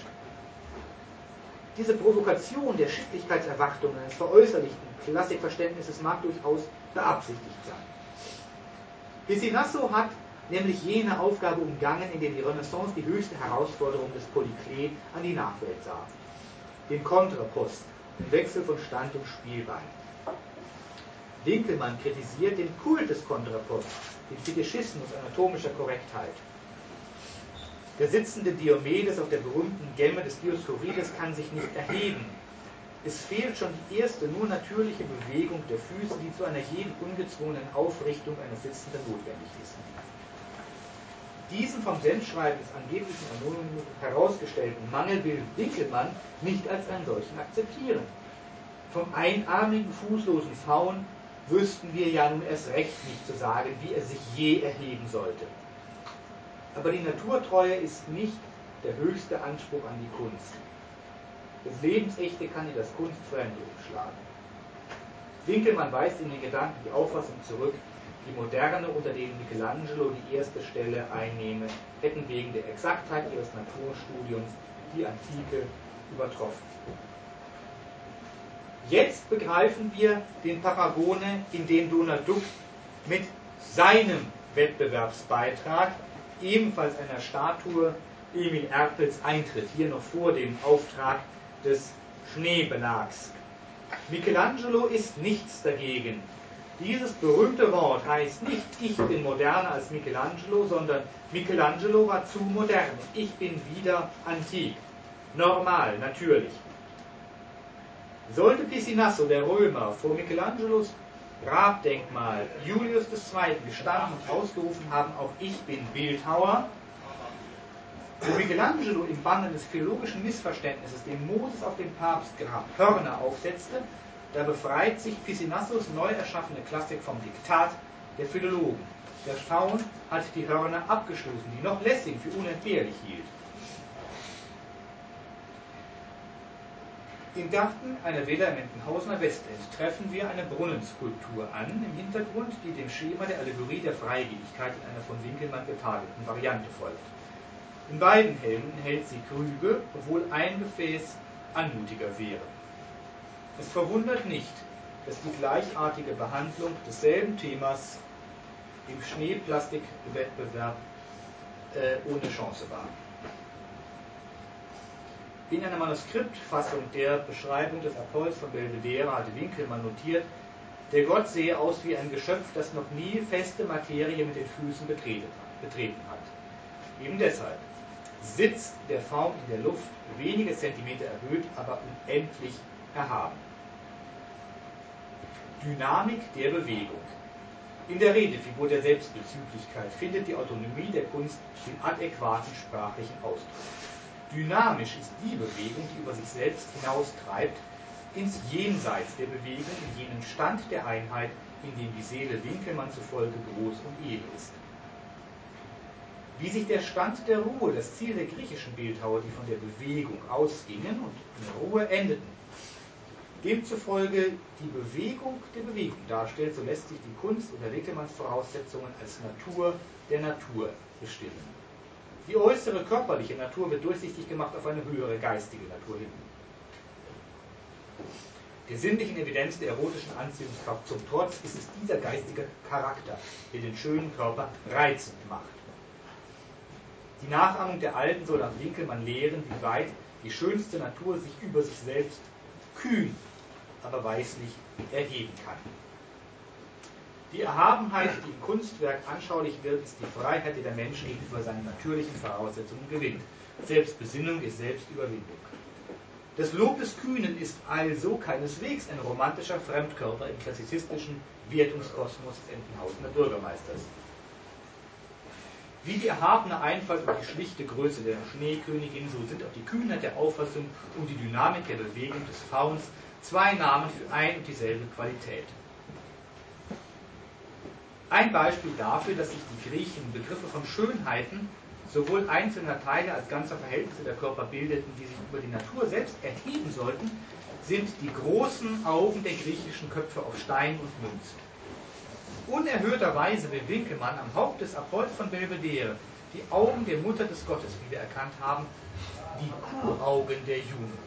Diese Provokation der Schicklichkeitserwartungen eines veräußerlichten Klassikverständnisses mag durchaus beabsichtigt sein. Piscinasso hat nämlich jene Aufgabe umgangen, in der die Renaissance die höchste Herausforderung des Polyklet an die Nachwelt sah. Den Kontrapost, den Wechsel von Stand und Spielbein. Winkelmann kritisiert den Kult des Kontraposts, den Fetischismus anatomischer Korrektheit. Der sitzende Diomedes auf der berühmten Gemme des Dioskurides kann sich nicht erheben. Es fehlt schon die erste, nur natürliche Bewegung der Füße, die zu einer jeden ungezwungenen Aufrichtung eines Sitzenden notwendig ist. Diesen vom Sendschreiben des angeblichen Anonymus herausgestellten Mangel will Winkelmann nicht als einen solchen akzeptieren. Vom einarmigen, fußlosen Faun wüssten wir ja nun erst recht nicht zu sagen, wie er sich je erheben sollte. Aber die Naturtreue ist nicht der höchste Anspruch an die Kunst. Das Lebensechte kann in das Kunstfremde umschlagen. Winkelmann weist in den Gedanken die Auffassung zurück, die Moderne, unter denen Michelangelo die erste Stelle einnehme, hätten wegen der Exaktheit ihres Naturstudiums die Antike übertroffen. Jetzt begreifen wir den Paragone, in dem Donald Duck mit seinem Wettbewerbsbeitrag, ebenfalls einer Statue Emil Erpels eintritt, hier noch vor dem Auftrag des Schneebelags. Michelangelo ist nichts dagegen. Dieses berühmte Wort heißt nicht, ich bin moderner als Michelangelo, sondern Michelangelo war zu modern. Ich bin wieder antik. Normal, natürlich. Sollte Piscinasso, der Römer, vor Michelangelos Grabdenkmal Julius II. gestanden und ausgerufen haben, auch ich bin Bildhauer, wo Michelangelo im Banne des philologischen Missverständnisses dem Moses auf dem Papstgrab Hörner aufsetzte, da befreit sich Piscinassos neu erschaffene Klassik vom Diktat der Philologen. Der Faun hat die Hörner abgestoßen, die noch Lessing für unentbehrlich hielt. Im Garten einer Villa im Entenhausener Westend treffen wir eine Brunnenskulptur an, im Hintergrund, die dem Schema der Allegorie der Freigebigkeit in einer von Winkelmann getagelten Variante folgt. In beiden Händen hält sie Krüge, obwohl ein Gefäß anmutiger wäre. Es verwundert nicht, dass die gleichartige Behandlung desselben Themas im Schneeplastikwettbewerb äh, ohne Chance war. In einer Manuskriptfassung der Beschreibung des Apollos von Belvedere hatte Winkelmann notiert, der Gott sehe aus wie ein Geschöpf, das noch nie feste Materie mit den Füßen betreten hat. Eben deshalb sitzt der Faum in der Luft wenige Zentimeter erhöht, aber unendlich erhaben. Dynamik der Bewegung. In der Redefigur der Selbstbezüglichkeit findet die Autonomie der Kunst den adäquaten sprachlichen Ausdruck. Dynamisch ist die Bewegung, die über sich selbst hinaustreibt, ins Jenseits der Bewegung, in jenen Stand der Einheit, in dem die Seele Winkelmann zufolge groß und edel ist. Wie sich der Stand der Ruhe, das Ziel der griechischen Bildhauer, die von der Bewegung ausgingen und in Ruhe endeten, demzufolge die Bewegung der Bewegung darstellt, so lässt sich die Kunst unter Winkelmanns Voraussetzungen als Natur der Natur bestimmen. Die äußere körperliche Natur wird durchsichtig gemacht auf eine höhere geistige Natur hin. Der sinnlichen Evidenz der erotischen Anziehungskraft zum Trotz ist es dieser geistige Charakter, der den schönen Körper reizend macht. Die Nachahmung der Alten soll nach Winkelmann lehren, wie weit die schönste Natur sich über sich selbst kühn, aber weislich erheben kann. Die Erhabenheit, die im Kunstwerk anschaulich wird, ist die Freiheit, die der Mensch gegenüber seinen natürlichen Voraussetzungen gewinnt. Selbstbesinnung ist Selbstüberwindung. Das Lob des Kühnen ist also keineswegs ein romantischer Fremdkörper im klassizistischen Wertungskosmos des Entenhausener Bürgermeisters. Wie die erhabene Einfalt und die schlichte Größe der Schneekönigin, so sind auch die Kühnheit der Auffassung und die Dynamik der Bewegung des Fauns zwei Namen für ein und dieselbe Qualität. Ein Beispiel dafür, dass sich die Griechen Begriffe von Schönheiten sowohl einzelner Teile als ganzer Verhältnisse der Körper bildeten, die sich über die Natur selbst erheben sollten, sind die großen Augen der griechischen Köpfe auf Stein und Münzen. Unerhörterweise will Winkelmann am Haupt des Apollos von Belvedere die Augen der Mutter des Gottes wiedererkannt haben, die Kuhaugen der Juno.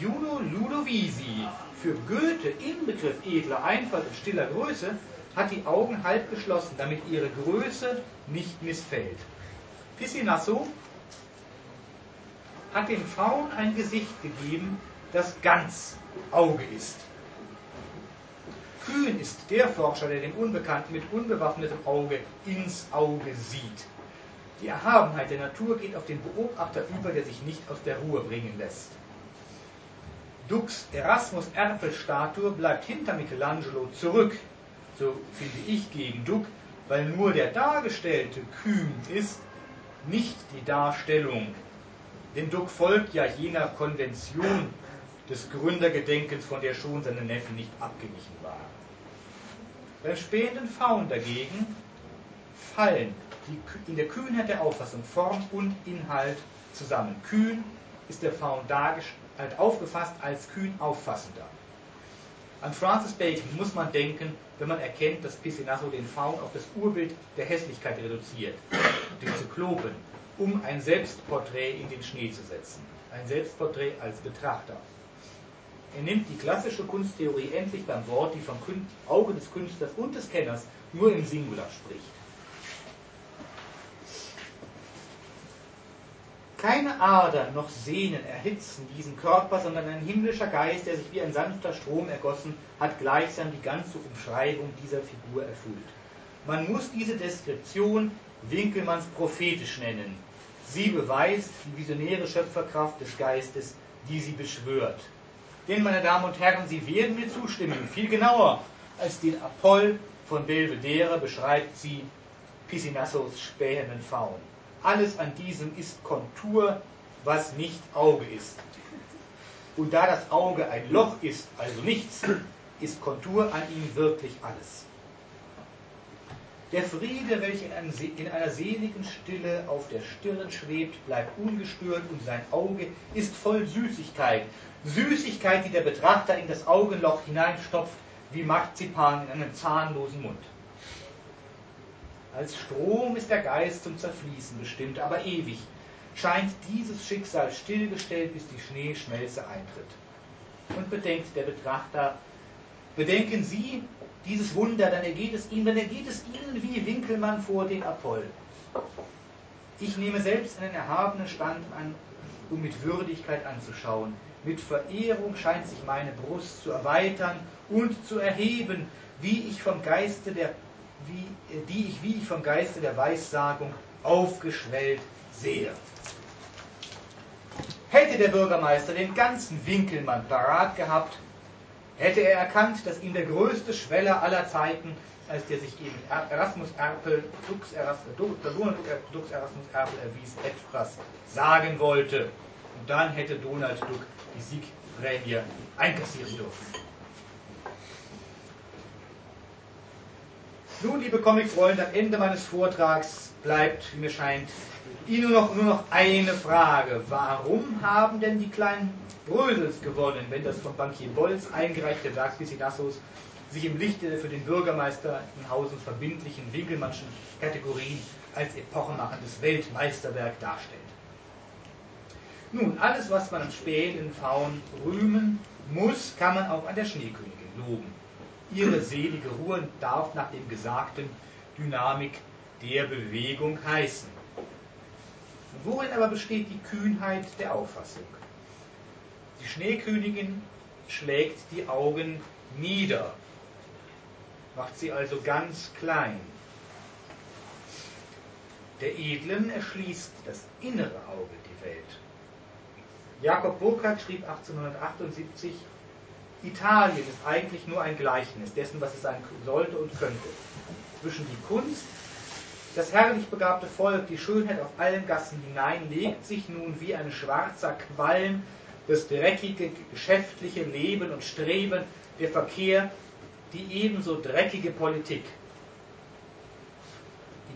Juno Ludovisi für Goethe Inbegriff edler Einfalt und stiller Größe hat die Augen halb geschlossen, damit ihre Größe nicht missfällt. Piscinasso hat dem Faun ein Gesicht gegeben, das ganz Auge ist. Kühn ist der Forscher, der den Unbekannten mit unbewaffnetem Auge ins Auge sieht. Die Erhabenheit der Natur geht auf den Beobachter über, der sich nicht aus der Ruhe bringen lässt. Dux Erasmus Erpel-Statue bleibt hinter Michelangelo zurück, so finde ich gegen Duck, weil nur der Dargestellte kühn ist, nicht die Darstellung. Denn Duck folgt ja jener Konvention des Gründergedenkens, von der schon seine Neffen nicht abgewichen waren. Beim spähenden Faun dagegen fallen die, in der Kühnheit der Auffassung Form und Inhalt zusammen. Kühn ist der Faun dargestellt, aufgefasst als kühn auffassender. An Francis Bacon muss man denken, wenn man erkennt, dass Piscinasso den Faun auf das Urbild der Hässlichkeit reduziert, den Zyklopen, um ein Selbstporträt in den Schnee zu setzen. Ein Selbstporträt als Betrachter. Er nimmt die klassische Kunsttheorie endlich beim Wort, die vom Auge des Künstlers und des Kenners nur im Singular spricht. Keine Adern noch Sehnen erhitzen diesen Körper, sondern ein himmlischer Geist, der sich wie ein sanfter Strom ergossen, hat gleichsam die ganze Umschreibung dieser Figur erfüllt. Man muss diese Deskription Winkelmanns prophetisch nennen. Sie beweist die visionäre Schöpferkraft des Geistes, die sie beschwört. Denn, meine Damen und Herren, Sie werden mir zustimmen, viel genauer als den Apoll von Belvedere beschreibt sie Piscinassos spähenden Faun. Alles an diesem ist Kontur, was nicht Auge ist. Und da das Auge ein Loch ist, also nichts, ist Kontur an ihm wirklich alles. Der Friede, welcher in einer seligen Stille auf der Stirn schwebt, bleibt ungestört und sein Auge ist voll Süßigkeit. Süßigkeit, die der Betrachter in das Augenloch hineinstopft, wie Marzipan in einen zahnlosen Mund. Als Strom ist der Geist zum Zerfließen bestimmt, aber ewig scheint dieses Schicksal stillgestellt, bis die Schneeschmelze eintritt. Und bedenkt der Betrachter, bedenken Sie dieses Wunder, dann ergeht es Ihnen, dann ergeht es Ihnen wie Winkelmann vor den Apoll. Ich nehme selbst einen erhabenen Stand an, um mit Würdigkeit anzuschauen. Mit Verehrung scheint sich meine Brust zu erweitern und zu erheben, wie ich vom Geiste der wie, äh, die ich, wie ich vom Geiste der Weissagung aufgeschwellt sehe. Hätte der Bürgermeister den ganzen Winkelmann parat gehabt, hätte er erkannt, dass ihm der größte Schweller aller Zeiten, als der sich eben Erasmus Erpel, Dux Erasmus, Dux Erasmus Erpel erwies, etwas sagen wollte. Und dann hätte Donald Duck die Siegprämie einkassieren dürfen. Nun, liebe Comic-Freunde, am Ende meines Vortrags bleibt, wie mir scheint, Ihnen nur noch, nur noch eine Frage. Warum haben denn die kleinen Brösels gewonnen, wenn das von Bankier Bolz eingereichte Werk Piscinassos sich im Lichte der für den Bürgermeister in Hausens verbindlichen Winkelmannschen Kategorien als epochemachendes Weltmeisterwerk darstellt? Nun, alles, was man am spähen Faun rühmen muss, kann man auch an der Schneekönigin loben ihre selige Ruhe darf nach dem Gesagten Dynamik der Bewegung heißen. Worin aber besteht die Kühnheit der Auffassung? Die Schneekönigin schlägt die Augen nieder, macht sie also ganz klein. Der Edlen erschließt das innere Auge die Welt. Jakob Burckhardt schrieb 1878, Italien ist eigentlich nur ein Gleichnis dessen, was es sein sollte und könnte. Zwischen die Kunst, das herrlich begabte Volk, die Schönheit auf allen Gassen hinein, legt sich nun wie ein schwarzer Qualm das dreckige geschäftliche Leben und Streben, der Verkehr, die ebenso dreckige Politik.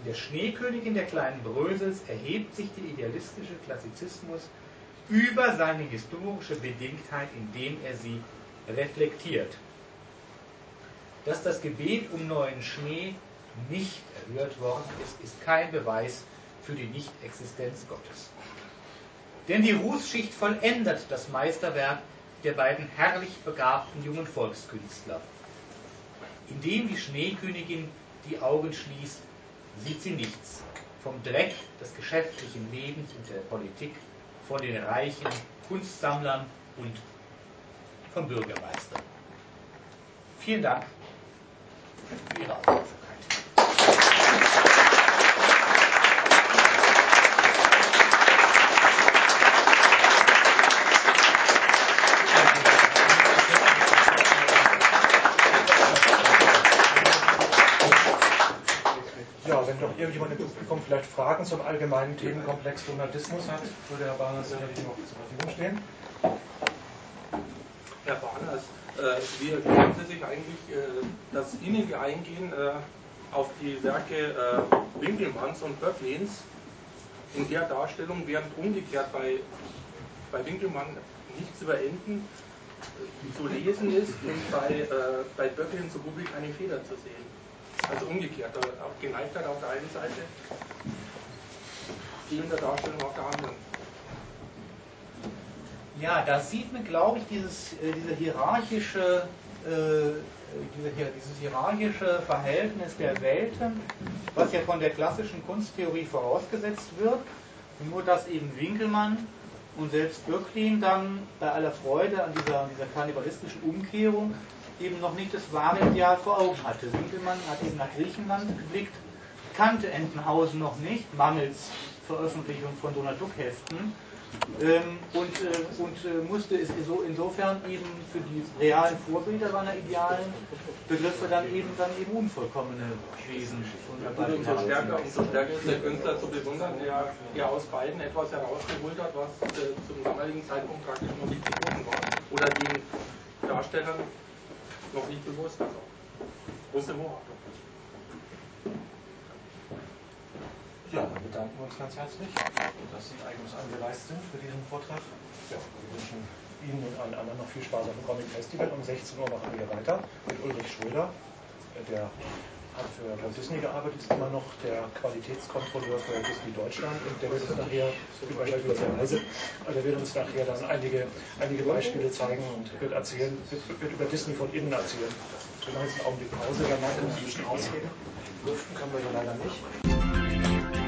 In der Schneekönigin der kleinen Brösels erhebt sich der idealistische Klassizismus über seine historische Bedingtheit, indem er sie reflektiert. Dass das Gebet um neuen Schnee nicht erhört worden ist, ist kein Beweis für die Nichtexistenz Gottes. Denn die Rußschicht vollendet das Meisterwerk, der beiden herrlich begabten jungen Volkskünstler. Indem die Schneekönigin die Augen schließt, sieht sie nichts vom Dreck des geschäftlichen Lebens und der Politik, von den reichen Kunstsammlern und vom Bürgermeister. Vielen Dank für Ihre Aufmerksamkeit. Wenn doch irgendjemand im Publikum vielleicht Fragen zum allgemeinen Themenkomplex Donatismus hat, würde Herr Barnes sicherlich noch zur Verfügung stehen. Herr Barnes, äh, wie erklären Sie sich eigentlich äh, das innige Eingehen äh, auf die Werke Winkelmanns und Böcklins in der Darstellung, während umgekehrt bei, bei Winkelmann nichts über Enten zu lesen ist und bei, bei Böcklin so gut wie keine Feder zu sehen? Also umgekehrt, Geneigtheit auf der einen Seite, fehlende Darstellung auf der anderen. Ja, da sieht man, glaube ich, dieses, äh, diese hierarchische, äh, diese, dieses hierarchische Verhältnis der Welten, was ja von der klassischen Kunsttheorie vorausgesetzt wird. Nur dass eben Winkelmann und selbst Böcklin dann bei aller Freude an dieser, dieser karnevalistischen Umkehrung eben noch nicht das wahre Ideal vor Augen hatte. Winkelmann hat eben nach Griechenland geblickt, kannte Entenhausen noch nicht, mangels Veröffentlichung von Donald Duck-Heften ähm, und, äh, und äh, musste es so insofern eben für die realen Vorbilder seiner idealen Begriffe dann eben dann eben unvollkommene Wesen und umso stärker, umso stärker ist der Künstler zu bewundern, der, der aus beiden etwas herausgeholt hat, was äh, zum damaligen Zeitpunkt praktisch noch nicht geboten war. Oder den Darstellern noch nicht bewusst war. Große Hochachtung. Ja, dann bedanken wir uns ganz herzlich, dass Sie eigens angereist sind für diesen Vortrag. Ja, wir wünschen Ihnen und allen anderen noch viel Spaß auf dem Comic Festival. Um 16 Uhr machen wir weiter mit Ulrich Schröder. Der hat für Walt Disney gearbeitet, ist immer noch der Qualitätskontrolleur für Disney Deutschland und der wird uns nachher also der wird uns nachher dann einige, einige Beispiele zeigen und wird erzählen, wird, wird über Disney von innen erzählen. Wir machen jetzt einen Augenblick Pause, danach können wir ein bisschen ausreden. Lüften können wir ja leider nicht.